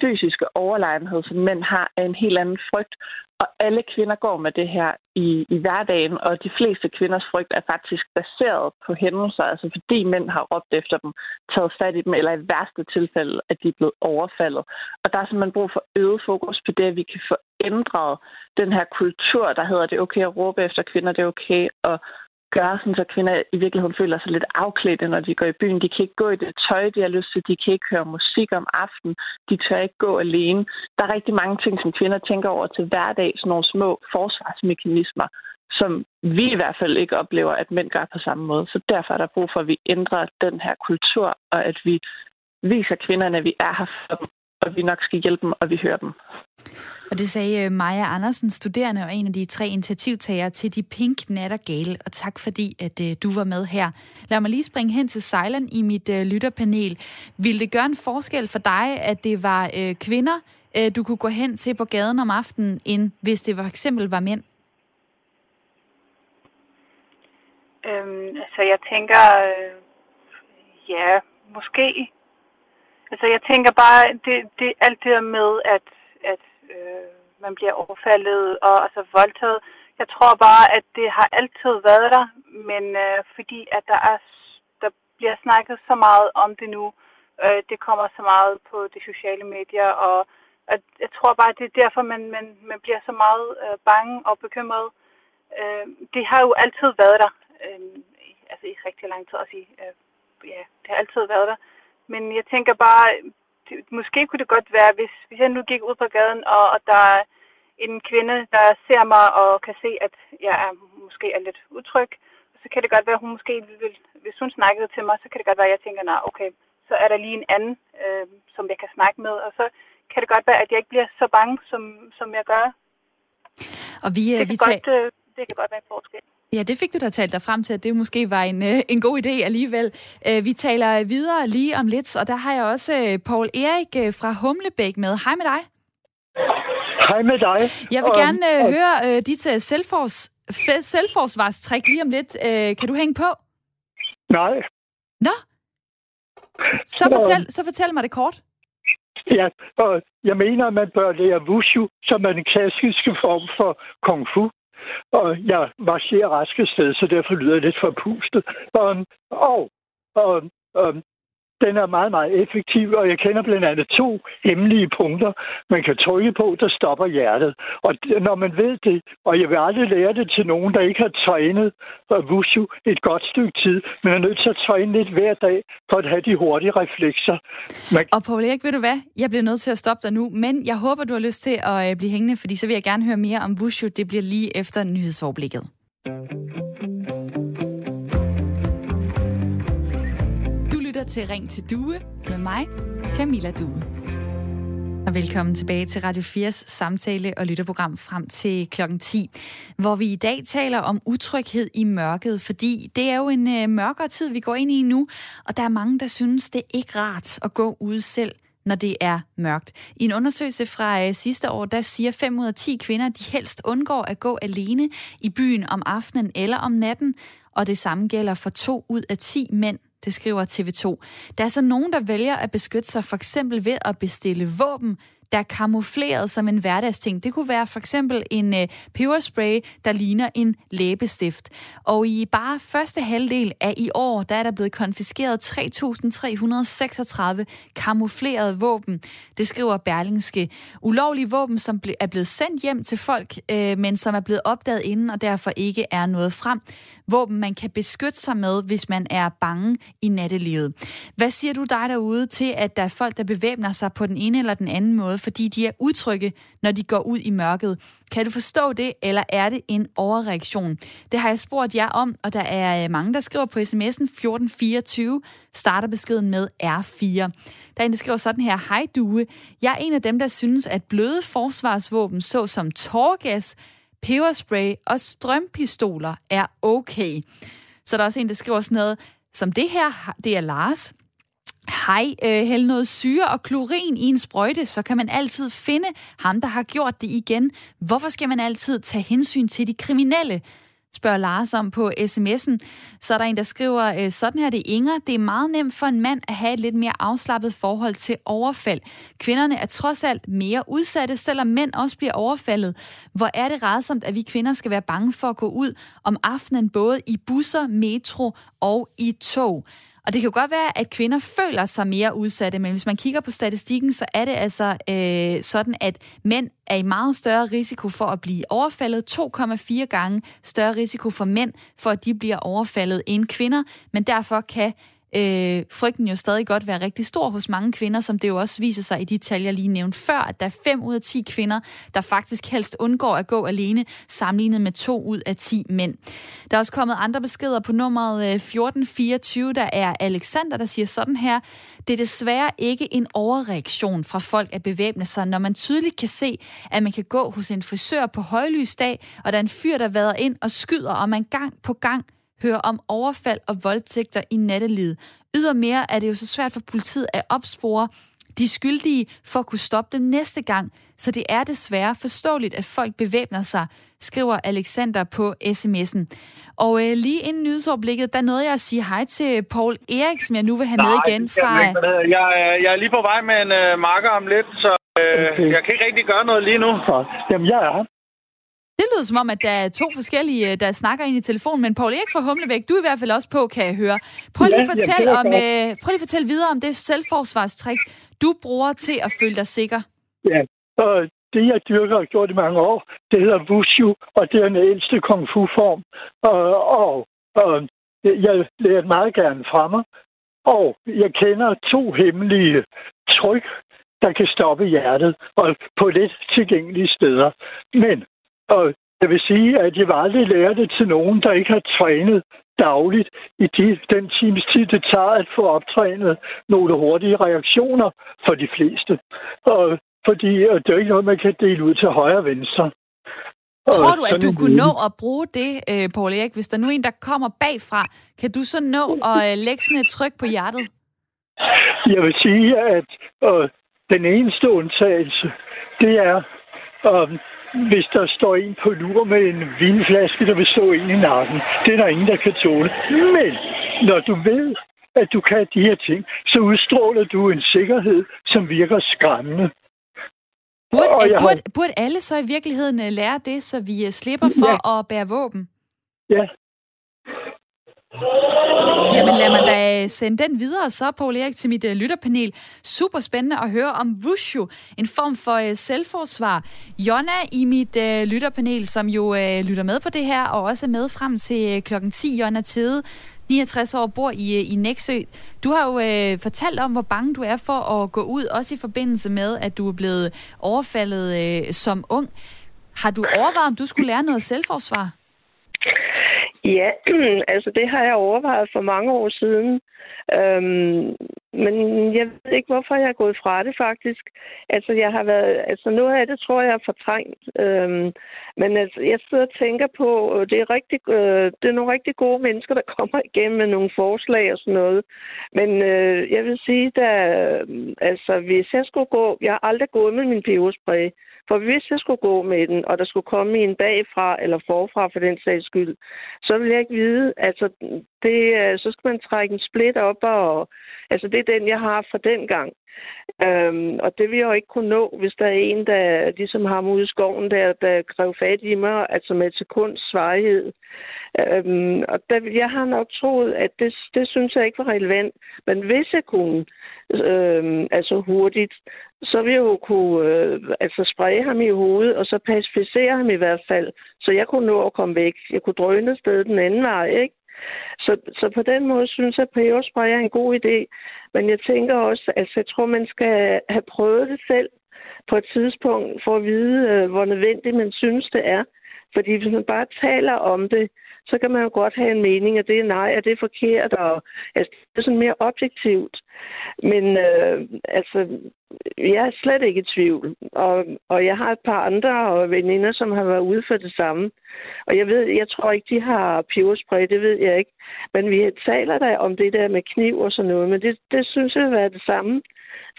fysiske overlegenhed, som mænd har, er en helt anden frygt. Og alle kvinder går med det her i, i hverdagen, og de fleste kvinders frygt er faktisk baseret på hændelser, altså fordi mænd har råbt efter dem, taget fat i dem, eller i værste tilfælde, at de er blevet overfaldet. Og der er simpelthen brug for øget fokus på det, at vi kan få ændret den her kultur, der hedder, det er okay at råbe efter kvinder, det er okay at gøre, sådan, så kvinder i virkeligheden føler sig lidt afklædte, når de går i byen. De kan ikke gå i det tøj, de har lyst til. De kan ikke høre musik om aftenen. De tør ikke gå alene. Der er rigtig mange ting, som kvinder tænker over til hverdag. Sådan nogle små forsvarsmekanismer, som vi i hvert fald ikke oplever, at mænd gør på samme måde. Så derfor er der brug for, at vi ændrer den her kultur, og at vi viser kvinderne, at vi er her for dem, og vi nok skal hjælpe dem, og vi hører dem. Og det sagde øh, Maja Andersen, studerende og en af de tre initiativtagere til De Pink Nattergale. Og tak fordi, at øh, du var med her. Lad mig lige springe hen til Sejlen i mit uh, lytterpanel. Vil det gøre en forskel for dig, at det var kvinder, du kunne gå hen til på gaden om aftenen, end hvis det for eksempel var mænd? Øhm, altså, jeg tænker, øh, ja, måske. Altså, jeg tænker bare, det, det alt det med, at, at øh, man bliver overfaldet og altså voldtaget. Jeg tror bare, at det har altid været der, men øh, fordi at der er der bliver snakket så meget om det nu, øh, det kommer så meget på de sociale medier, og at jeg tror bare, at det er derfor, man, man, man bliver så meget øh, bange og bekymret. Øh, det har jo altid været der, øh, altså i rigtig lang tid også i, øh, ja, det har altid været der. Men jeg tænker bare, måske kunne det godt være, hvis, hvis jeg nu gik ud på gaden, og, og der er en kvinde, der ser mig og kan se, at jeg er, måske er lidt utryg, så kan det godt være, at hun måske vil, hvis hun snakkede til mig, så kan det godt være, at jeg tænker, nej, okay, så er der lige en anden, øh, som jeg kan snakke med, og så kan det godt være, at jeg ikke bliver så bange, som, som jeg gør. Og vi, det, vi kan godt, øh, det det kan godt være en forskel. Ja, det fik du da talt dig frem til, at det måske var en, øh, en god idé alligevel. Øh, vi taler videre lige om lidt, og der har jeg også øh, Paul Erik fra Humlebæk med. Hej med dig. Hej med dig. Jeg vil gerne uh, høre uh, dit uh, selvfors, selvforsvarstræk lige om lidt. Uh, kan du hænge på? Nej. Nå? Så fortæl, så fortæl mig det kort. Ja, og jeg mener, at man bør lære wushu, som er den klassiske form for kung fu. Og jeg marcherer raske sted, så derfor lyder jeg lidt forpustet. Um, og, um, um, den er meget, meget effektiv, og jeg kender blandt andet to hemmelige punkter, man kan trykke på, der stopper hjertet. Og når man ved det, og jeg vil aldrig lære det til nogen, der ikke har trænet øh, wushu et godt stykke tid, men er nødt til at træne lidt hver dag for at have de hurtige reflekser. Man... Og Paul Erik, ved du hvad? Jeg bliver nødt til at stoppe dig nu, men jeg håber, du har lyst til at øh, blive hængende, fordi så vil jeg gerne høre mere om wushu. Det bliver lige efter nyhedsoverblikket. Lytter til Ring til Due med mig, Camilla Due. Og velkommen tilbage til Radio 4's samtale- og lytterprogram frem til klokken 10, hvor vi i dag taler om utryghed i mørket, fordi det er jo en øh, mørkere tid, vi går ind i nu, og der er mange, der synes, det er ikke rart at gå ud selv, når det er mørkt. I en undersøgelse fra øh, sidste år, der siger 5 ud af 10 kvinder, de helst undgår at gå alene i byen om aftenen eller om natten, og det samme gælder for 2 ud af 10 mænd, det skriver TV2. Der er så nogen, der vælger at beskytte sig for eksempel ved at bestille våben, der er kamufleret som en hverdagsting. Det kunne være for eksempel en øh, peberspray, der ligner en læbestift. Og i bare første halvdel af i år, der er der blevet konfiskeret 3.336 kamuflerede våben. Det skriver Berlingske. Ulovlige våben, som er blevet sendt hjem til folk, øh, men som er blevet opdaget inden, og derfor ikke er noget frem. Våben, man kan beskytte sig med, hvis man er bange i nattelivet. Hvad siger du dig derude til, at der er folk, der bevæbner sig på den ene eller den anden måde, fordi de er utrygge, når de går ud i mørket. Kan du forstå det, eller er det en overreaktion? Det har jeg spurgt jer om, og der er øh, mange, der skriver på sms'en 1424, starter beskeden med R4. Der er en, der skriver sådan her, Hej Due, jeg er en af dem, der synes, at bløde forsvarsvåben, såsom tårgas, peberspray og strømpistoler er okay. Så der er også en, der skriver sådan noget, som det her, det er Lars. Hej, øh, hæld noget syre og klorin i en sprøjte, så kan man altid finde ham, der har gjort det igen. Hvorfor skal man altid tage hensyn til de kriminelle? Spørger Lars om på sms'en. Så er der en, der skriver, øh, sådan her det Inger. Det er meget nemt for en mand at have et lidt mere afslappet forhold til overfald. Kvinderne er trods alt mere udsatte, selvom mænd også bliver overfaldet. Hvor er det rædsomt, at vi kvinder skal være bange for at gå ud om aftenen, både i busser, metro og i tog. Og det kan jo godt være, at kvinder føler sig mere udsatte, men hvis man kigger på statistikken, så er det altså øh, sådan, at mænd er i meget større risiko for at blive overfaldet. 2,4 gange større risiko for mænd, for at de bliver overfaldet end kvinder. Men derfor kan øh, frygten jo stadig godt være rigtig stor hos mange kvinder, som det jo også viser sig i de tal, jeg lige nævnte før, at der er 5 ud af 10 kvinder, der faktisk helst undgår at gå alene, sammenlignet med 2 ud af 10 mænd. Der er også kommet andre beskeder på nummeret øh, 1424, der er Alexander, der siger sådan her, det er desværre ikke en overreaktion fra folk at bevæbne sig, når man tydeligt kan se, at man kan gå hos en frisør på højlysdag, og der er en fyr, der vader ind og skyder, og man gang på gang hører om overfald og voldtægter i nattelivet. Ydermere er det jo så svært for politiet at opspore de skyldige for at kunne stoppe dem næste gang, så det er desværre forståeligt, at folk bevæbner sig, skriver Alexander på sms'en. Og øh, lige inden nyhedsoverblikket, der nåede jeg at sige hej til Paul Erik, som jeg nu vil have Nej, med igen fra... Jeg, jeg, jeg er lige på vej med en øh, marker om lidt, så øh, okay. jeg kan ikke rigtig gøre noget lige nu. Jamen, jeg er det lyder som om, at der er to forskellige, øh, der snakker ind i telefonen, men Paul Erik fra Humlebæk, du er i hvert fald også på, kan jeg høre. Prøv lige, ja, fortæl om, øh, prøv lige at fortælle videre om det selvforsvarstrik, du bruger til at føle dig sikker. Ja, og det jeg dyrker og gjort i mange år, det hedder Wushu, og det er den ældste kung fu-form. Og, og, og jeg lærer meget gerne fra mig. Og jeg kender to hemmelige tryk, der kan stoppe hjertet, og på lidt tilgængelige steder. Men og jeg vil sige, at jeg vil aldrig lære det til nogen, der ikke har trænet dagligt i de, den times tid, det tager at få optrænet nogle hurtige reaktioner for de fleste. Og fordi og det er ikke noget, man kan dele ud til højre og venstre. Tror du, at du kunne nå at bruge det, øh, Paul Erik? Hvis der nu er en, der kommer bagfra, kan du så nå at øh, lægge sådan et tryk på hjertet? Jeg vil sige, at øh, den eneste undtagelse, det er, øh, hvis der står en på lur med en vinflaske, der vil stå ind i nakken. Det er der ingen, der kan tåle. Men når du ved, at du kan de her ting, så udstråler du en sikkerhed, som virker skræmmende. Burde, og burde, har... burde alle så i virkeligheden øh, lære det, så vi øh, slipper for ja. at bære våben? Ja. Jamen lad mig da øh, sende den videre så, Paul Erik, til mit uh, lytterpanel. Super spændende at høre om Wushu, en form for uh, selvforsvar. Jonna i mit uh, lytterpanel, som jo uh, lytter med på det her, og også er med frem til uh, klokken 10, Jonna Tede, 69 år, bor i, i Næksø. Du har jo øh, fortalt om, hvor bange du er for at gå ud, også i forbindelse med, at du er blevet overfaldet øh, som ung. Har du overvejet, om du skulle lære noget selvforsvar? Ja, altså det har jeg overvejet for mange år siden. Øhm, men jeg ved ikke, hvorfor jeg er gået fra det faktisk. Altså jeg har været, altså noget af det tror jeg er fortrængt. Øhm, men altså, jeg sidder og tænker på, øh, det er, rigtig, øh, det er nogle rigtig gode mennesker, der kommer igennem med nogle forslag og sådan noget. Men øh, jeg vil sige, at øh, altså, hvis jeg skulle gå, jeg har aldrig gået med min peberspray. For hvis jeg skulle gå med den, og der skulle komme en bagfra eller forfra for den sags skyld, så vil jeg ikke vide, altså det, øh, så skal man trække en split op, og altså det er den, jeg har fra den gang. Øhm, og det vil jeg jo ikke kunne nå, hvis der er en, der ligesom har ude i skoven, der, der kræver fat i mig, altså med sekunds svarighed. Øhm, og der, jeg har nok troet, at det, det synes jeg ikke var relevant. Men hvis jeg kunne, øhm, altså hurtigt, så vil jeg jo kunne øh, altså spraye ham i hovedet, og så pacificere ham i hvert fald, så jeg kunne nå at komme væk. Jeg kunne drøne sted den anden vej, ikke? Så, så på den måde synes jeg, at peberspray er en god idé. Men jeg tænker også, at jeg tror, man skal have prøvet det selv på et tidspunkt, for at vide, øh, hvor nødvendigt man synes, det er. Fordi hvis man bare taler om det, så kan man jo godt have en mening, at det er nej, at det er forkert, og altså, det er sådan mere objektivt. Men øh, altså, jeg er slet ikke i tvivl, og, og jeg har et par andre og veninder, som har været ude for det samme. Og jeg ved, jeg tror ikke, de har peberspray, det ved jeg ikke. Men vi taler da om det der med kniv og sådan noget, men det, det synes jeg vil være det samme.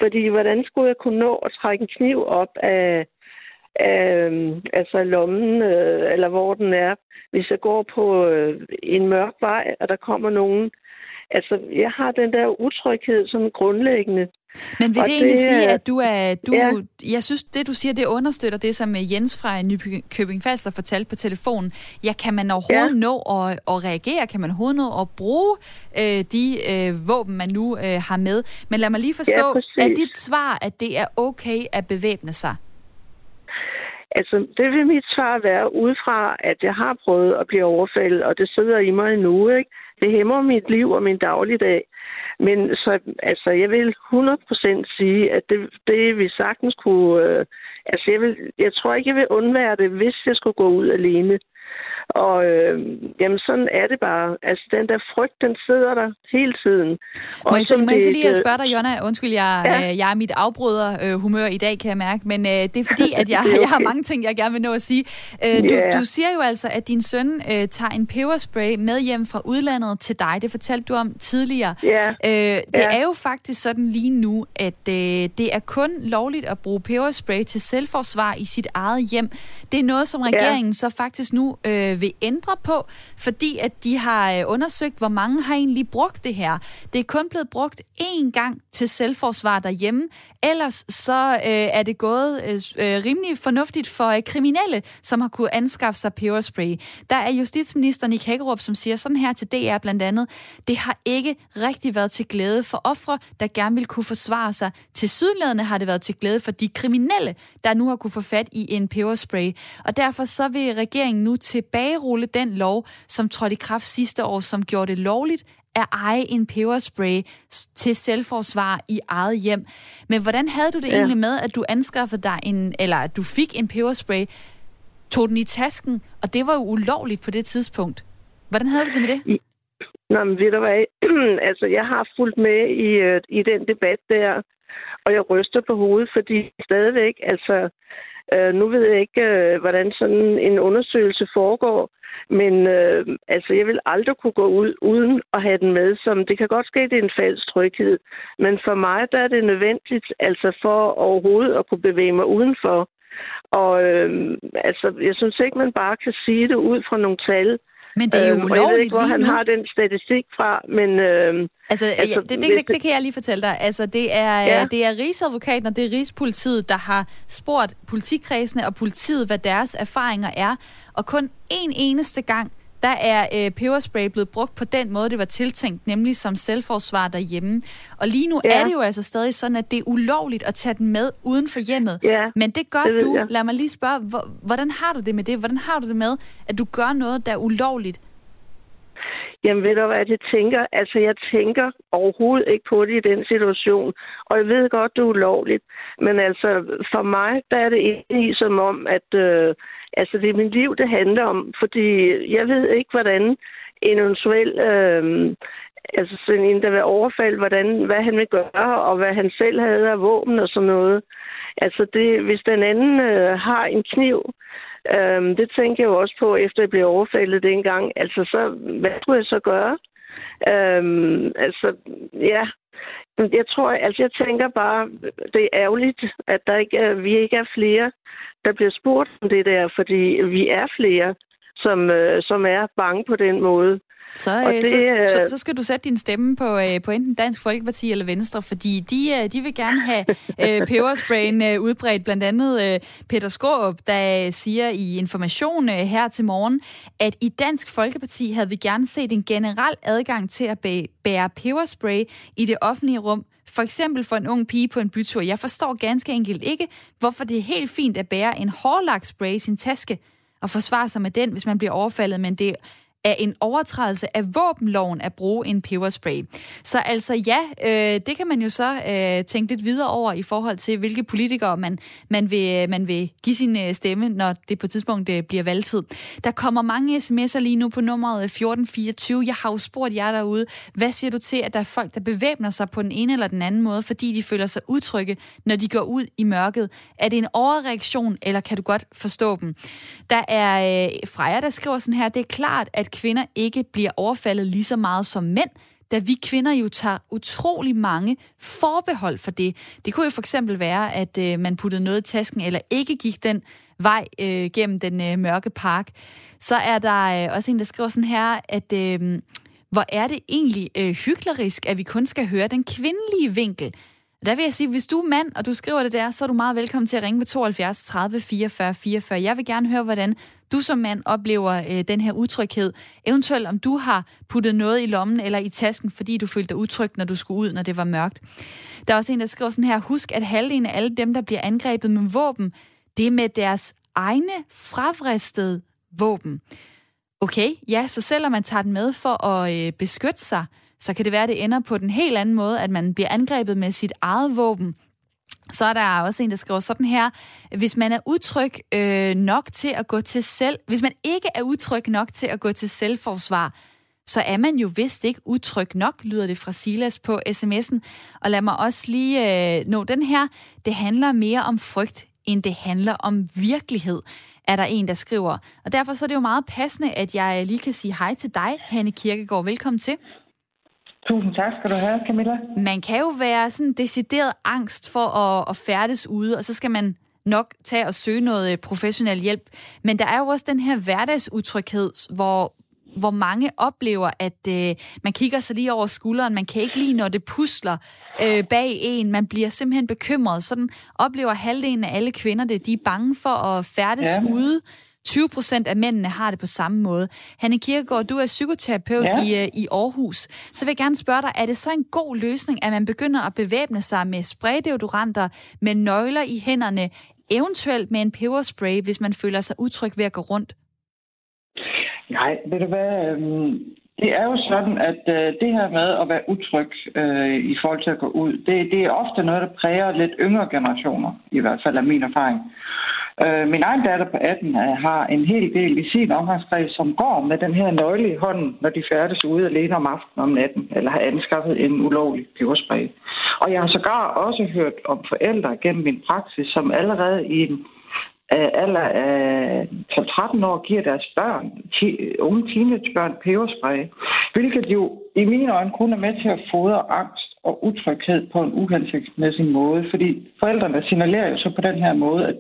Fordi hvordan skulle jeg kunne nå at trække en kniv op af, øh, altså lommen, øh, eller hvor den er. Hvis jeg går på øh, en mørk vej, og der kommer nogen, altså jeg har den der utryghed som grundlæggende. Men vil det, det egentlig sige, at du er... Du, ja. Jeg synes, det du siger, det understøtter det, som Jens fra Nykøbing Falster fortalte på telefonen. Ja, kan man overhovedet ja. nå at, at reagere? Kan man overhovedet nå at bruge øh, de øh, våben, man nu øh, har med? Men lad mig lige forstå, ja, er dit svar, at det er okay at bevæbne sig? Altså, det vil mit svar være ud fra, at jeg har prøvet at blive overfaldet, og det sidder i mig endnu, ikke? Det hæmmer mit liv og min dagligdag. Men så, altså, jeg vil 100% sige, at det, det vi sagtens kunne... Øh, altså, jeg, vil, jeg tror ikke, jeg vil undvære det, hvis jeg skulle gå ud alene. Og øh, jamen, sådan er det bare. Altså, den der frygt, den sidder der hele tiden. Må jeg, så, må jeg så lige spørge dig, Jonna? Undskyld, jeg, ja. øh, jeg er mit afbryder-humør øh, i dag, kan jeg mærke. Men øh, det er fordi, at jeg, okay. jeg har mange ting, jeg gerne vil nå at sige. Øh, du, yeah. du siger jo altså, at din søn øh, tager en peberspray med hjem fra udlandet til dig. Det fortalte du om tidligere. Yeah. Øh, det yeah. er jo faktisk sådan lige nu, at øh, det er kun lovligt at bruge peberspray til selvforsvar i sit eget hjem. Det er noget, som regeringen yeah. så faktisk nu øh, vil ændre på, fordi at de har øh, undersøgt, hvor mange har egentlig brugt det her. Det er kun blevet brugt én gang til selvforsvar derhjemme. Ellers så øh, er det gået øh, øh rimelig fornuftigt for øh, kriminelle, som har kunne anskaffe sig peberspray. Der er justitsministeren i Hækkerup, som siger sådan her til DR blandt andet, det har ikke rigtig været til glæde for ofre, der gerne vil kunne forsvare sig. Til sydladende har det været til glæde for de kriminelle, der nu har kunne få fat i en peberspray. Og derfor så vil regeringen nu tilbagerulle den lov, som trådte i kraft sidste år, som gjorde det lovligt at eje en peberspray til selvforsvar i eget hjem. Men hvordan havde du det ja. egentlig med, at du anskaffede dig en, eller at du fik en peberspray, tog den i tasken, og det var jo ulovligt på det tidspunkt. Hvordan havde du det med det? Nå, men ved du hvad? altså, jeg har fulgt med i, øh, i den debat der, og jeg ryster på hovedet, fordi stadigvæk, altså, Øh, nu ved jeg ikke, øh, hvordan sådan en undersøgelse foregår, men øh, altså, jeg vil aldrig kunne gå ud uden at have den med. Som, det kan godt ske, det er en falsk tryghed, men for mig der er det nødvendigt, altså for overhovedet at kunne bevæge mig udenfor. Og øh, altså, jeg synes ikke, man bare kan sige det ud fra nogle tal. Men det er jo ulovligt øhm, Jeg ved ikke, hvor han har den statistik fra, men... Øh, Altså, altså ja, det, det, det, det kan jeg lige fortælle dig. Altså, det er, ja. det er Rigsadvokaten og det er Rigspolitiet, der har spurgt politikredsene og politiet, hvad deres erfaringer er. Og kun en eneste gang, der er øh, peberspray blevet brugt på den måde, det var tiltænkt, nemlig som selvforsvar derhjemme. Og lige nu ja. er det jo altså stadig sådan, at det er ulovligt at tage den med uden for hjemmet. Ja, Men det gør det du. jeg. Lad mig lige spørge, hvor, hvordan har du det med det? Hvordan har du det med, at du gør noget, der er ulovligt? Jamen ved du hvad, jeg tænker? Altså jeg tænker overhovedet ikke på det i den situation. Og jeg ved godt, det er ulovligt. Men altså for mig, der er det egentlig som om, at øh, altså, det er mit liv, det handler om. Fordi jeg ved ikke, hvordan en eventuel... Øh, altså sådan en, der vil overfalde, hvordan, hvad han vil gøre, og hvad han selv havde af våben og sådan noget. Altså, det, hvis den anden øh, har en kniv, øh, det tænker jeg jo også på, efter jeg blev overfaldet dengang. Altså, så, hvad skulle jeg så gøre? Øhm, altså, ja. Jeg tror, altså, jeg tænker bare, det er ærgerligt, at der ikke er, vi ikke er flere, der bliver spurgt om det der, fordi vi er flere, som, øh, som er bange på den måde. Så, Og øh, det, så, øh, så, så skal du sætte din stemme på, øh, på enten Dansk Folkeparti eller Venstre, fordi de, øh, de vil gerne have øh, pebersprayen øh, udbredt. Blandt andet øh, Peter Skåb, der øh, siger i information øh, her til morgen, at i Dansk Folkeparti havde vi gerne set en generel adgang til at bæ- bære peberspray i det offentlige rum. For eksempel for en ung pige på en bytur. Jeg forstår ganske enkelt ikke, hvorfor det er helt fint at bære en hårlagt spray i sin taske og forsvare sig med den, hvis man bliver overfaldet, men det er en overtrædelse af våbenloven at bruge en peberspray. Så altså ja, øh, det kan man jo så øh, tænke lidt videre over i forhold til, hvilke politikere man, man, vil, øh, man vil give sin øh, stemme, når det på et tidspunkt øh, bliver valgtid. Der kommer mange sms'er lige nu på nummeret øh, 1424. Jeg har jo spurgt jer derude, hvad siger du til, at der er folk, der bevæbner sig på den ene eller den anden måde, fordi de føler sig utrygge, når de går ud i mørket? Er det en overreaktion, eller kan du godt forstå dem? Der er øh, Freja, der skriver sådan her, det er klart, at kvinder ikke bliver overfaldet lige så meget som mænd, da vi kvinder jo tager utrolig mange forbehold for det. Det kunne jo for eksempel være, at øh, man puttede noget i tasken, eller ikke gik den vej øh, gennem den øh, mørke park. Så er der øh, også en, der skriver sådan her, at øh, hvor er det egentlig øh, hyklerisk, at vi kun skal høre den kvindelige vinkel. Der vil jeg sige, hvis du er mand, og du skriver det der, så er du meget velkommen til at ringe på 72 30 44 44. Jeg vil gerne høre, hvordan du som mand oplever øh, den her utryghed. Eventuelt om du har puttet noget i lommen eller i tasken, fordi du følte dig utryg, når du skulle ud, når det var mørkt. Der er også en, der skriver sådan her, husk at halvdelen af alle dem, der bliver angrebet med våben, det er med deres egne fravristede våben. Okay, ja, så selvom man tager den med for at øh, beskytte sig, så kan det være, at det ender på den helt anden måde, at man bliver angrebet med sit eget våben. Så er der også en, der skriver sådan her. Hvis man er utryg øh, nok til at gå til selv... Hvis man ikke er utryg nok til at gå til selvforsvar, så er man jo vist ikke utryg nok, lyder det fra Silas på sms'en. Og lad mig også lige øh, nå den her. Det handler mere om frygt, end det handler om virkelighed, er der en, der skriver. Og derfor så er det jo meget passende, at jeg lige kan sige hej til dig, Hanne Kirkegaard. Velkommen til. Tusind tak skal du have, Camilla. Man kan jo være sådan decideret angst for at, at færdes ude, og så skal man nok tage og søge noget øh, professionel hjælp. Men der er jo også den her hverdagsutryghed, hvor, hvor mange oplever, at øh, man kigger sig lige over skulderen, man kan ikke lige, når det pusler øh, bag en, man bliver simpelthen bekymret. Sådan oplever halvdelen af alle kvinder det. De er bange for at færdes ja. ude. 20 procent af mændene har det på samme måde. Hanne Kirkegaard, du er psykoterapeut ja. i, øh, i Aarhus. Så vil jeg gerne spørge dig, er det så en god løsning, at man begynder at bevæbne sig med spraydeodoranter, med nøgler i hænderne, eventuelt med en peberspray, hvis man føler sig utryg ved at gå rundt? Nej, ved du hvad? øhm, Det er jo sådan, at øh, det her med at være utryg øh, i forhold til at gå ud, det, det er ofte noget, der præger lidt yngre generationer, i hvert fald af min erfaring. Øh, min egen datter på 18 øh, har en hel del i sin omgangskreds, som går med den her nøgle i hånden, når de færdes ude alene om aftenen om natten, eller har anskaffet en ulovlig peberspray. Og jeg har sågar også hørt om forældre gennem min praksis, som allerede i en øh, alder af 12-13 år giver deres børn, unge teenagebørn, peberspray, hvilket jo i mine øjne kun er med til at fodre angst og utryghed på en uhensigtsmæssig måde, fordi forældrene signalerer jo så på den her måde, at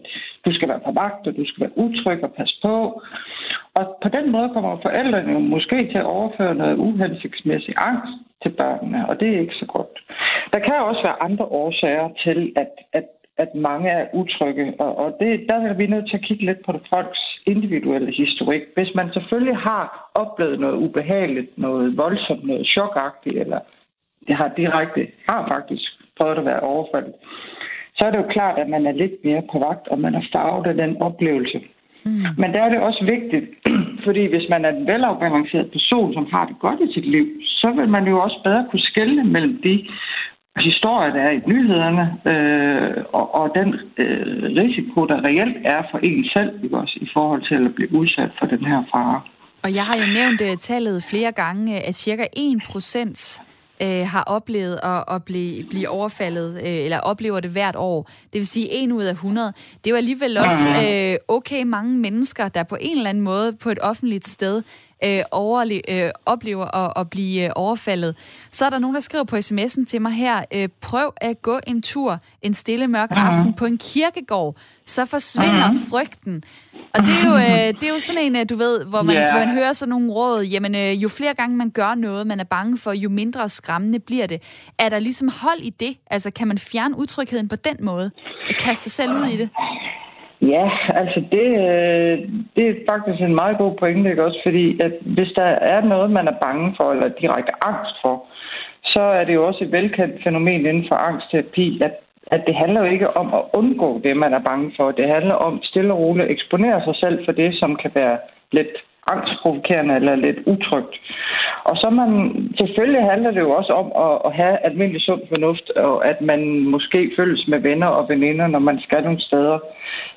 du skal være på vagt, og du skal være utryg og passe på. Og på den måde kommer forældrene måske til at overføre noget uhensigtsmæssig angst til børnene, og det er ikke så godt. Der kan også være andre årsager til, at, at at mange er utrygge, og, og det, der er vi nødt til at kigge lidt på det folks individuelle historik. Hvis man selvfølgelig har oplevet noget ubehageligt, noget voldsomt, noget chokagtigt, eller det har direkte, har faktisk prøvet at være overfaldet, så er det jo klart, at man er lidt mere på vagt, og man er farvet af den oplevelse. Mm. Men der er det også vigtigt, fordi hvis man er en velafbalanceret person, som har det godt i sit liv, så vil man jo også bedre kunne skelne mellem de historier, der er i nyhederne, øh, og, og den øh, risiko, der reelt er for en selv, ikke også, i forhold til at blive udsat for den her fare. Og jeg har jo nævnt uh, tallet flere gange, at cirka 1 procent øh, har oplevet at, at blive, blive overfaldet, øh, eller oplever det hvert år. Det vil sige, en ud af 100. Det er jo alligevel også øh, okay mange mennesker, der på en eller anden måde på et offentligt sted øh, overle- øh, oplever at, at blive øh, overfaldet. Så er der nogen, der skriver på sms'en til mig her, øh, prøv at gå en tur en stille mørk aften på en kirkegård, så forsvinder frygten. Og det er jo, øh, det er jo sådan en, øh, du ved, hvor man, yeah. hvor man hører sådan nogle råd, jamen øh, jo flere gange man gør noget, man er bange for, jo mindre skræmmende bliver det. Er der ligesom hold i det? Altså kan man fjerne utrygheden på den måde? At kaste sig selv ud i det? Ja, altså det, øh, det er faktisk en meget god pointe, ikke også? Fordi at hvis der er noget, man er bange for, eller direkte angst for, så er det jo også et velkendt fænomen inden for angstterapi, at, at det handler jo ikke om at undgå det, man er bange for. Det handler om stille og roligt at eksponere sig selv for det, som kan være lidt angstprovokerende eller lidt utrygt. Og så man, selvfølgelig handler det jo også om at, at have almindelig sund fornuft, og at man måske følges med venner og veninder, når man skal nogle steder.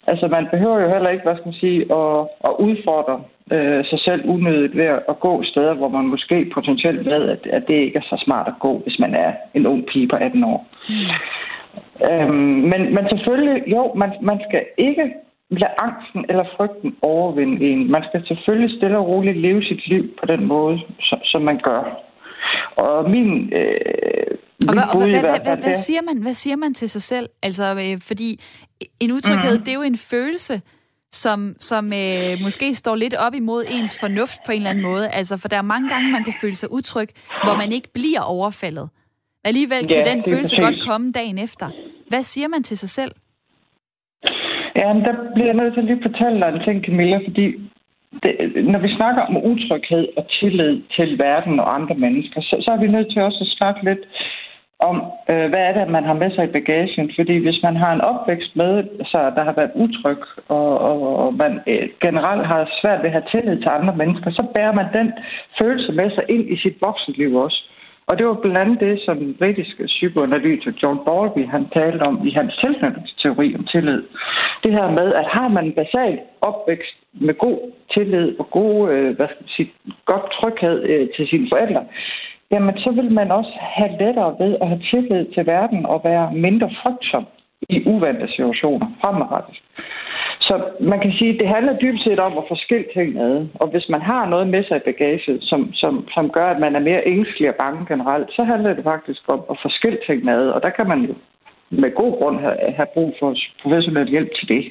Altså man behøver jo heller ikke, hvad skal man sige, at, at udfordre øh, sig selv unødigt ved at gå steder, hvor man måske potentielt ved, at, at det ikke er så smart at gå, hvis man er en ung pige på 18 år. Mm. Øhm, men, men selvfølgelig, jo, man, man skal ikke lade angsten eller frygten overvinde en. Man skal selvfølgelig stille og roligt leve sit liv på den måde, som, som man gør. Og min... Øh, og hvad, og hvad, hvad, hvad, hvad, siger man, hvad siger man til sig selv? Altså, øh, fordi en utryghed, mm-hmm. det er jo en følelse, som, som øh, måske står lidt op imod ens fornuft på en eller anden måde. Altså, for der er mange gange, man kan føle sig utryg, hvor man ikke bliver overfaldet. Alligevel kan ja, den følelse præcis. godt komme dagen efter. Hvad siger man til sig selv? Ja, men der bliver jeg nødt til at lige fortælle dig en ting, Camilla, fordi det, når vi snakker om utryghed og tillid til verden og andre mennesker, så, så er vi nødt til også at snakke lidt om, øh, hvad er det, man har med sig i bagagen. Fordi hvis man har en opvækst med, så der har været utryg, og, og, og man øh, generelt har svært ved at have tillid til andre mennesker, så bærer man den følelse med sig ind i sit voksenliv også. Og det var blandt andet det, som den britiske psykoanalytiker John Bowlby han talte om i hans tilknytningsteori om tillid. Det her med, at har man basalt opvækst med god tillid og god, øh, hvad skal man sige, godt tryghed øh, til sine forældre, jamen så vil man også have lettere ved at have tillid til verden og være mindre frygtsom i uvante situationer fremadrettet. Så man kan sige, at det handler dybest set om at få skilt ting ad. Og hvis man har noget med sig i bagaget, som, som, som gør, at man er mere ængstelig og bange generelt, så handler det faktisk om at få skilt ting ad. Og der kan man jo med god grund have, have brug for professionel hjælp til det.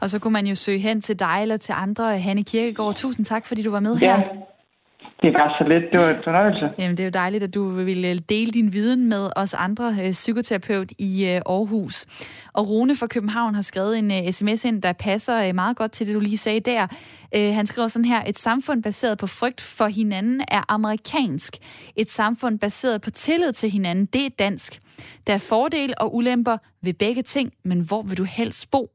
Og så kunne man jo søge hen til dig eller til andre. Hanne Kirkegaard, tusind tak, fordi du var med ja. her. Det var så lidt. Det var en fornøjelse. Jamen, det er jo dejligt, at du vil øh, dele din viden med os andre øh, psykoterapeut i øh, Aarhus. Og Rune fra København har skrevet en øh, sms ind, der passer øh, meget godt til det, du lige sagde der. Han skriver sådan her, et samfund baseret på frygt for hinanden er amerikansk. Et samfund baseret på tillid til hinanden, det er dansk. Der er fordele og ulemper ved begge ting, men hvor vil du helst bo?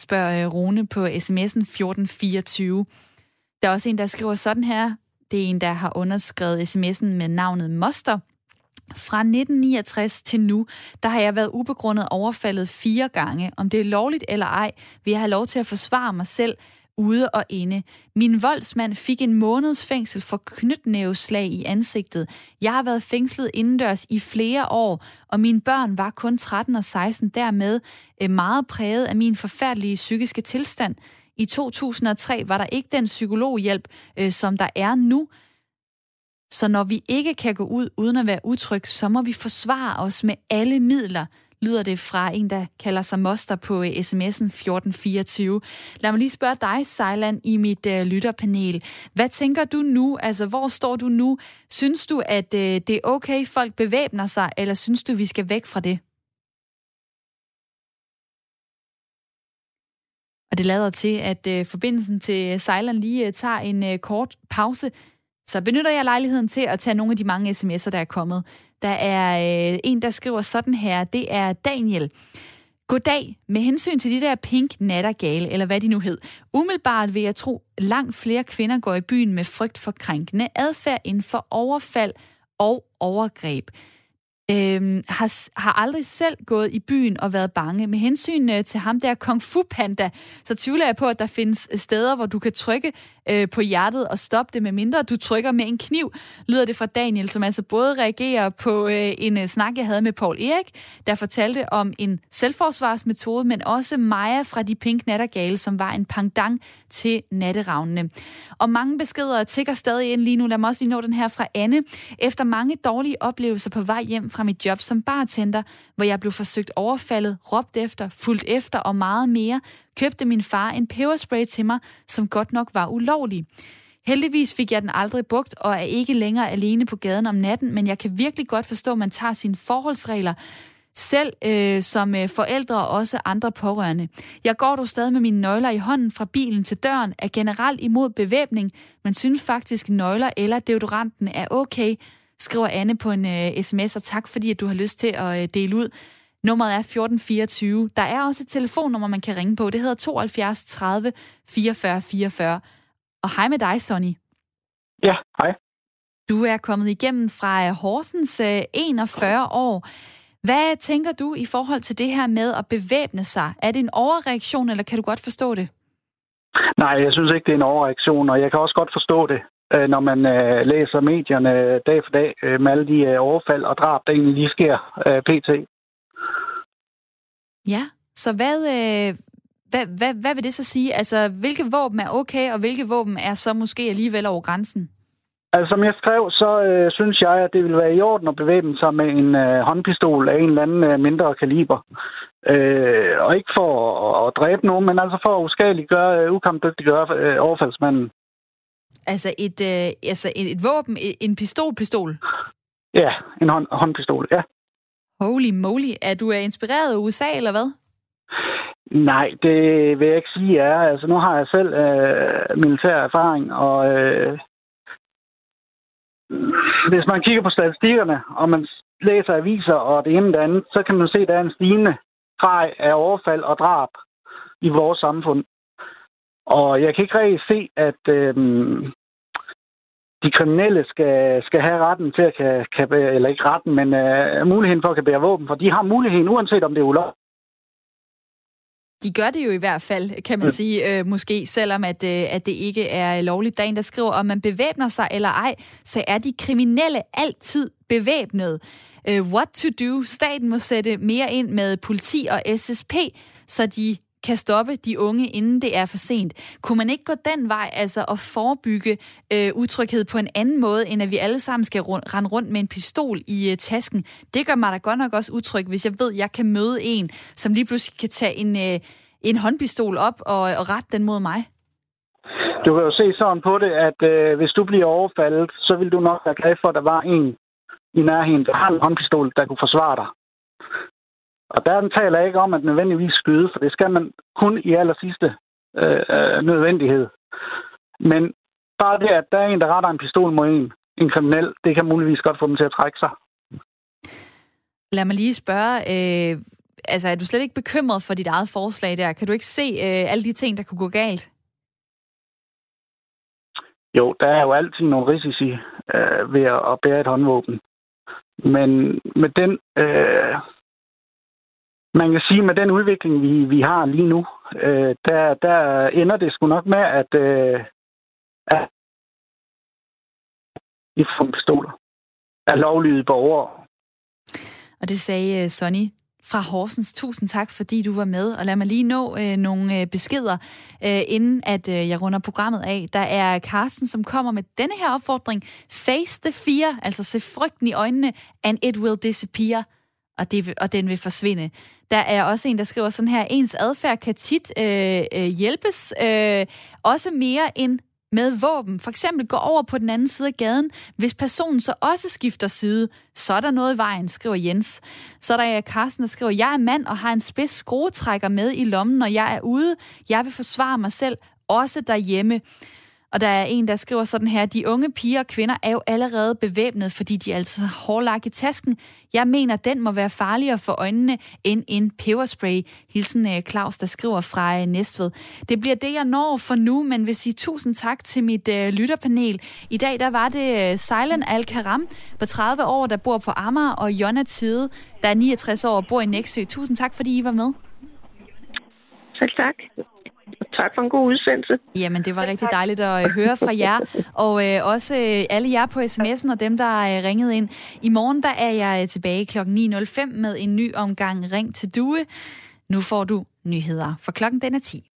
Spørger Rune på sms'en 1424. Der er også en, der skriver sådan her. Det er en, der har underskrevet sms'en med navnet Moster. Fra 1969 til nu, der har jeg været ubegrundet overfaldet fire gange. Om det er lovligt eller ej, vil jeg have lov til at forsvare mig selv, ude og inde. Min voldsmand fik en måneds fængsel for knytnæveslag i ansigtet. Jeg har været fængslet indendørs i flere år, og mine børn var kun 13 og 16, dermed øh, meget præget af min forfærdelige psykiske tilstand. I 2003 var der ikke den psykologhjælp, øh, som der er nu. Så når vi ikke kan gå ud uden at være utryg, så må vi forsvare os med alle midler, lyder det fra en, der kalder sig Moster på øh, sms'en 1424. Lad mig lige spørge dig, Sejland, i mit øh, lytterpanel. Hvad tænker du nu? Altså, hvor står du nu? Synes du, at øh, det er okay, folk bevæbner sig, eller synes du, vi skal væk fra det? Og det lader til, at øh, forbindelsen til Sejland lige øh, tager en øh, kort pause. Så benytter jeg lejligheden til at tage nogle af de mange sms'er, der er kommet. Der er øh, en, der skriver sådan her. Det er Daniel. Goddag. Med hensyn til de der pink nattergale, eller hvad de nu hed. Umiddelbart vil jeg tro, langt flere kvinder går i byen med frygt for krænkende adfærd inden for overfald og overgreb øh, har, har aldrig selv gået i byen og været bange. Med hensyn øh, til ham der Kung Fu Panda, så tvivler jeg på, at der findes øh, steder, hvor du kan trykke øh, på hjertet og stoppe det, med mindre du trykker med en kniv, lyder det fra Daniel, som altså både reagerer på øh, en øh, snak, jeg havde med Paul Erik, der fortalte om en selvforsvarsmetode, men også Maja fra de Pink Nattergale, som var en pangdang til natteravnene. Og mange beskeder tigger stadig ind lige nu. Lad mig også lige nå den her fra Anne. Efter mange dårlige oplevelser på vej hjem fra mit job som bartender, hvor jeg blev forsøgt overfaldet, råbt efter, fulgt efter og meget mere, købte min far en peberspray til mig, som godt nok var ulovlig. Heldigvis fik jeg den aldrig brugt og er ikke længere alene på gaden om natten, men jeg kan virkelig godt forstå, at man tager sine forholdsregler selv øh, som øh, forældre og også andre pårørende. Jeg går dog stadig med mine nøgler i hånden fra bilen til døren, er generelt imod bevæbning, men synes faktisk nøgler eller deodoranten er okay, skriver Anne på en øh, sms, og tak fordi, at du har lyst til at øh, dele ud. Nummeret er 1424. Der er også et telefonnummer, man kan ringe på. Det hedder 72 30 44 44. Og hej med dig, Sonny. Ja, hej. Du er kommet igennem fra øh, Horsens øh, 41 år. Hvad tænker du i forhold til det her med at bevæbne sig? Er det en overreaktion, eller kan du godt forstå det? Nej, jeg synes ikke, det er en overreaktion, og jeg kan også godt forstå det, øh, når man øh, læser medierne dag for dag med alle de overfald og drab, der egentlig lige sker pt. Ja, så hvad, hvad, hvad, hvad vil det så sige? Altså, hvilke våben er okay, og hvilke våben er så måske alligevel over grænsen? Altså, som jeg skrev, så øh, synes jeg, at det vil være i orden at bevæbne sig med en øh, håndpistol af en eller anden øh, mindre kaliber. Øh, og ikke for at, at dræbe nogen, men altså for at uskadeliggøre, øh, ukampdygtiggøre øh, overfaldsmanden. Altså et, øh, altså et, et våben, en pistol-pistol? Ja, en hånd, håndpistol, ja. Holy moly. Er du øh, inspireret af USA, eller hvad? Nej, det vil jeg ikke sige, er. Altså, nu har jeg selv øh, militær erfaring, og øh, hvis man kigger på statistikkerne, og man læser aviser og det ene og det andet, så kan man se, at der er en stigende grad af overfald og drab i vores samfund. Og jeg kan ikke rigtig se, at øhm, de kriminelle skal, skal have retten til at kan, kan eller ikke retten, men øh, muligheden for at kan bære våben, for de har muligheden, uanset om det er ulovligt de gør det jo i hvert fald, kan man ja. sige, øh, måske, selvom at, øh, at det ikke er lovligt. Der er en, der skriver, om man bevæbner sig eller ej, så er de kriminelle altid bevæbnet. Øh, what to do? Staten må sætte mere ind med politi og SSP, så de kan stoppe de unge, inden det er for sent. Kunne man ikke gå den vej, altså at forebygge øh, utryghed på en anden måde, end at vi alle sammen skal rund, rende rundt med en pistol i øh, tasken? Det gør mig da godt nok også utryg, hvis jeg ved, at jeg kan møde en, som lige pludselig kan tage en, øh, en håndpistol op og, og rette den mod mig. Du kan jo se sådan på det, at øh, hvis du bliver overfaldet, så vil du nok være glad for, at der var en i nærheden, der har en håndpistol, der kunne forsvare dig. Og der taler jeg ikke om at nødvendigvis skyde, for det skal man kun i aller sidste øh, øh, nødvendighed. Men bare det, at der er en, der retter en pistol mod en, en kriminel, det kan muligvis godt få dem til at trække sig. Lad mig lige spørge, øh, altså er du slet ikke bekymret for dit eget forslag der? Kan du ikke se øh, alle de ting, der kunne gå galt? Jo, der er jo altid nogle risici øh, ved at bære et håndvåben. Men med den øh, man kan sige, med den udvikling, vi, vi har lige nu, øh, der, der ender det sgu nok med, at, øh, at i pistoler er lovlydige borgere. Og det sagde øh, Sonny fra Horsens. Tusind tak, fordi du var med, og lad mig lige nå øh, nogle øh, beskeder, øh, inden at øh, jeg runder programmet af. Der er Carsten, som kommer med denne her opfordring. Face the fear, altså se frygten i øjnene, and it will disappear, og, det, og den vil forsvinde. Der er også en, der skriver sådan her, ens adfærd kan tit øh, øh, hjælpes, øh, også mere end med våben. For eksempel gå over på den anden side af gaden. Hvis personen så også skifter side, så er der noget i vejen, skriver Jens. Så er der øh, Carsten, der skriver, jeg er mand og har en spids skruetrækker med i lommen, når jeg er ude. Jeg vil forsvare mig selv, også derhjemme. Og der er en, der skriver sådan her, de unge piger og kvinder er jo allerede bevæbnet, fordi de er altså hårlagt i tasken. Jeg mener, den må være farligere for øjnene end en peberspray. Hilsen øh, Claus, der skriver fra øh, Næstved. Det bliver det, jeg når for nu, men vil sige tusind tak til mit øh, lytterpanel. I dag der var det øh, Silent Al-Karam på 30 år, der bor på Amager, og Jonna Tide, der er 69 år og bor i Næksø. Tusind tak, fordi I var med. Selv tak tak for en god udsendelse. Jamen, det var rigtig dejligt at øh, høre fra jer, og øh, også øh, alle jer på sms'en og dem, der er øh, ringet ind. I morgen der er jeg øh, tilbage kl. 9.05 med en ny omgang Ring til Due. Nu får du nyheder, for klokken den er 10.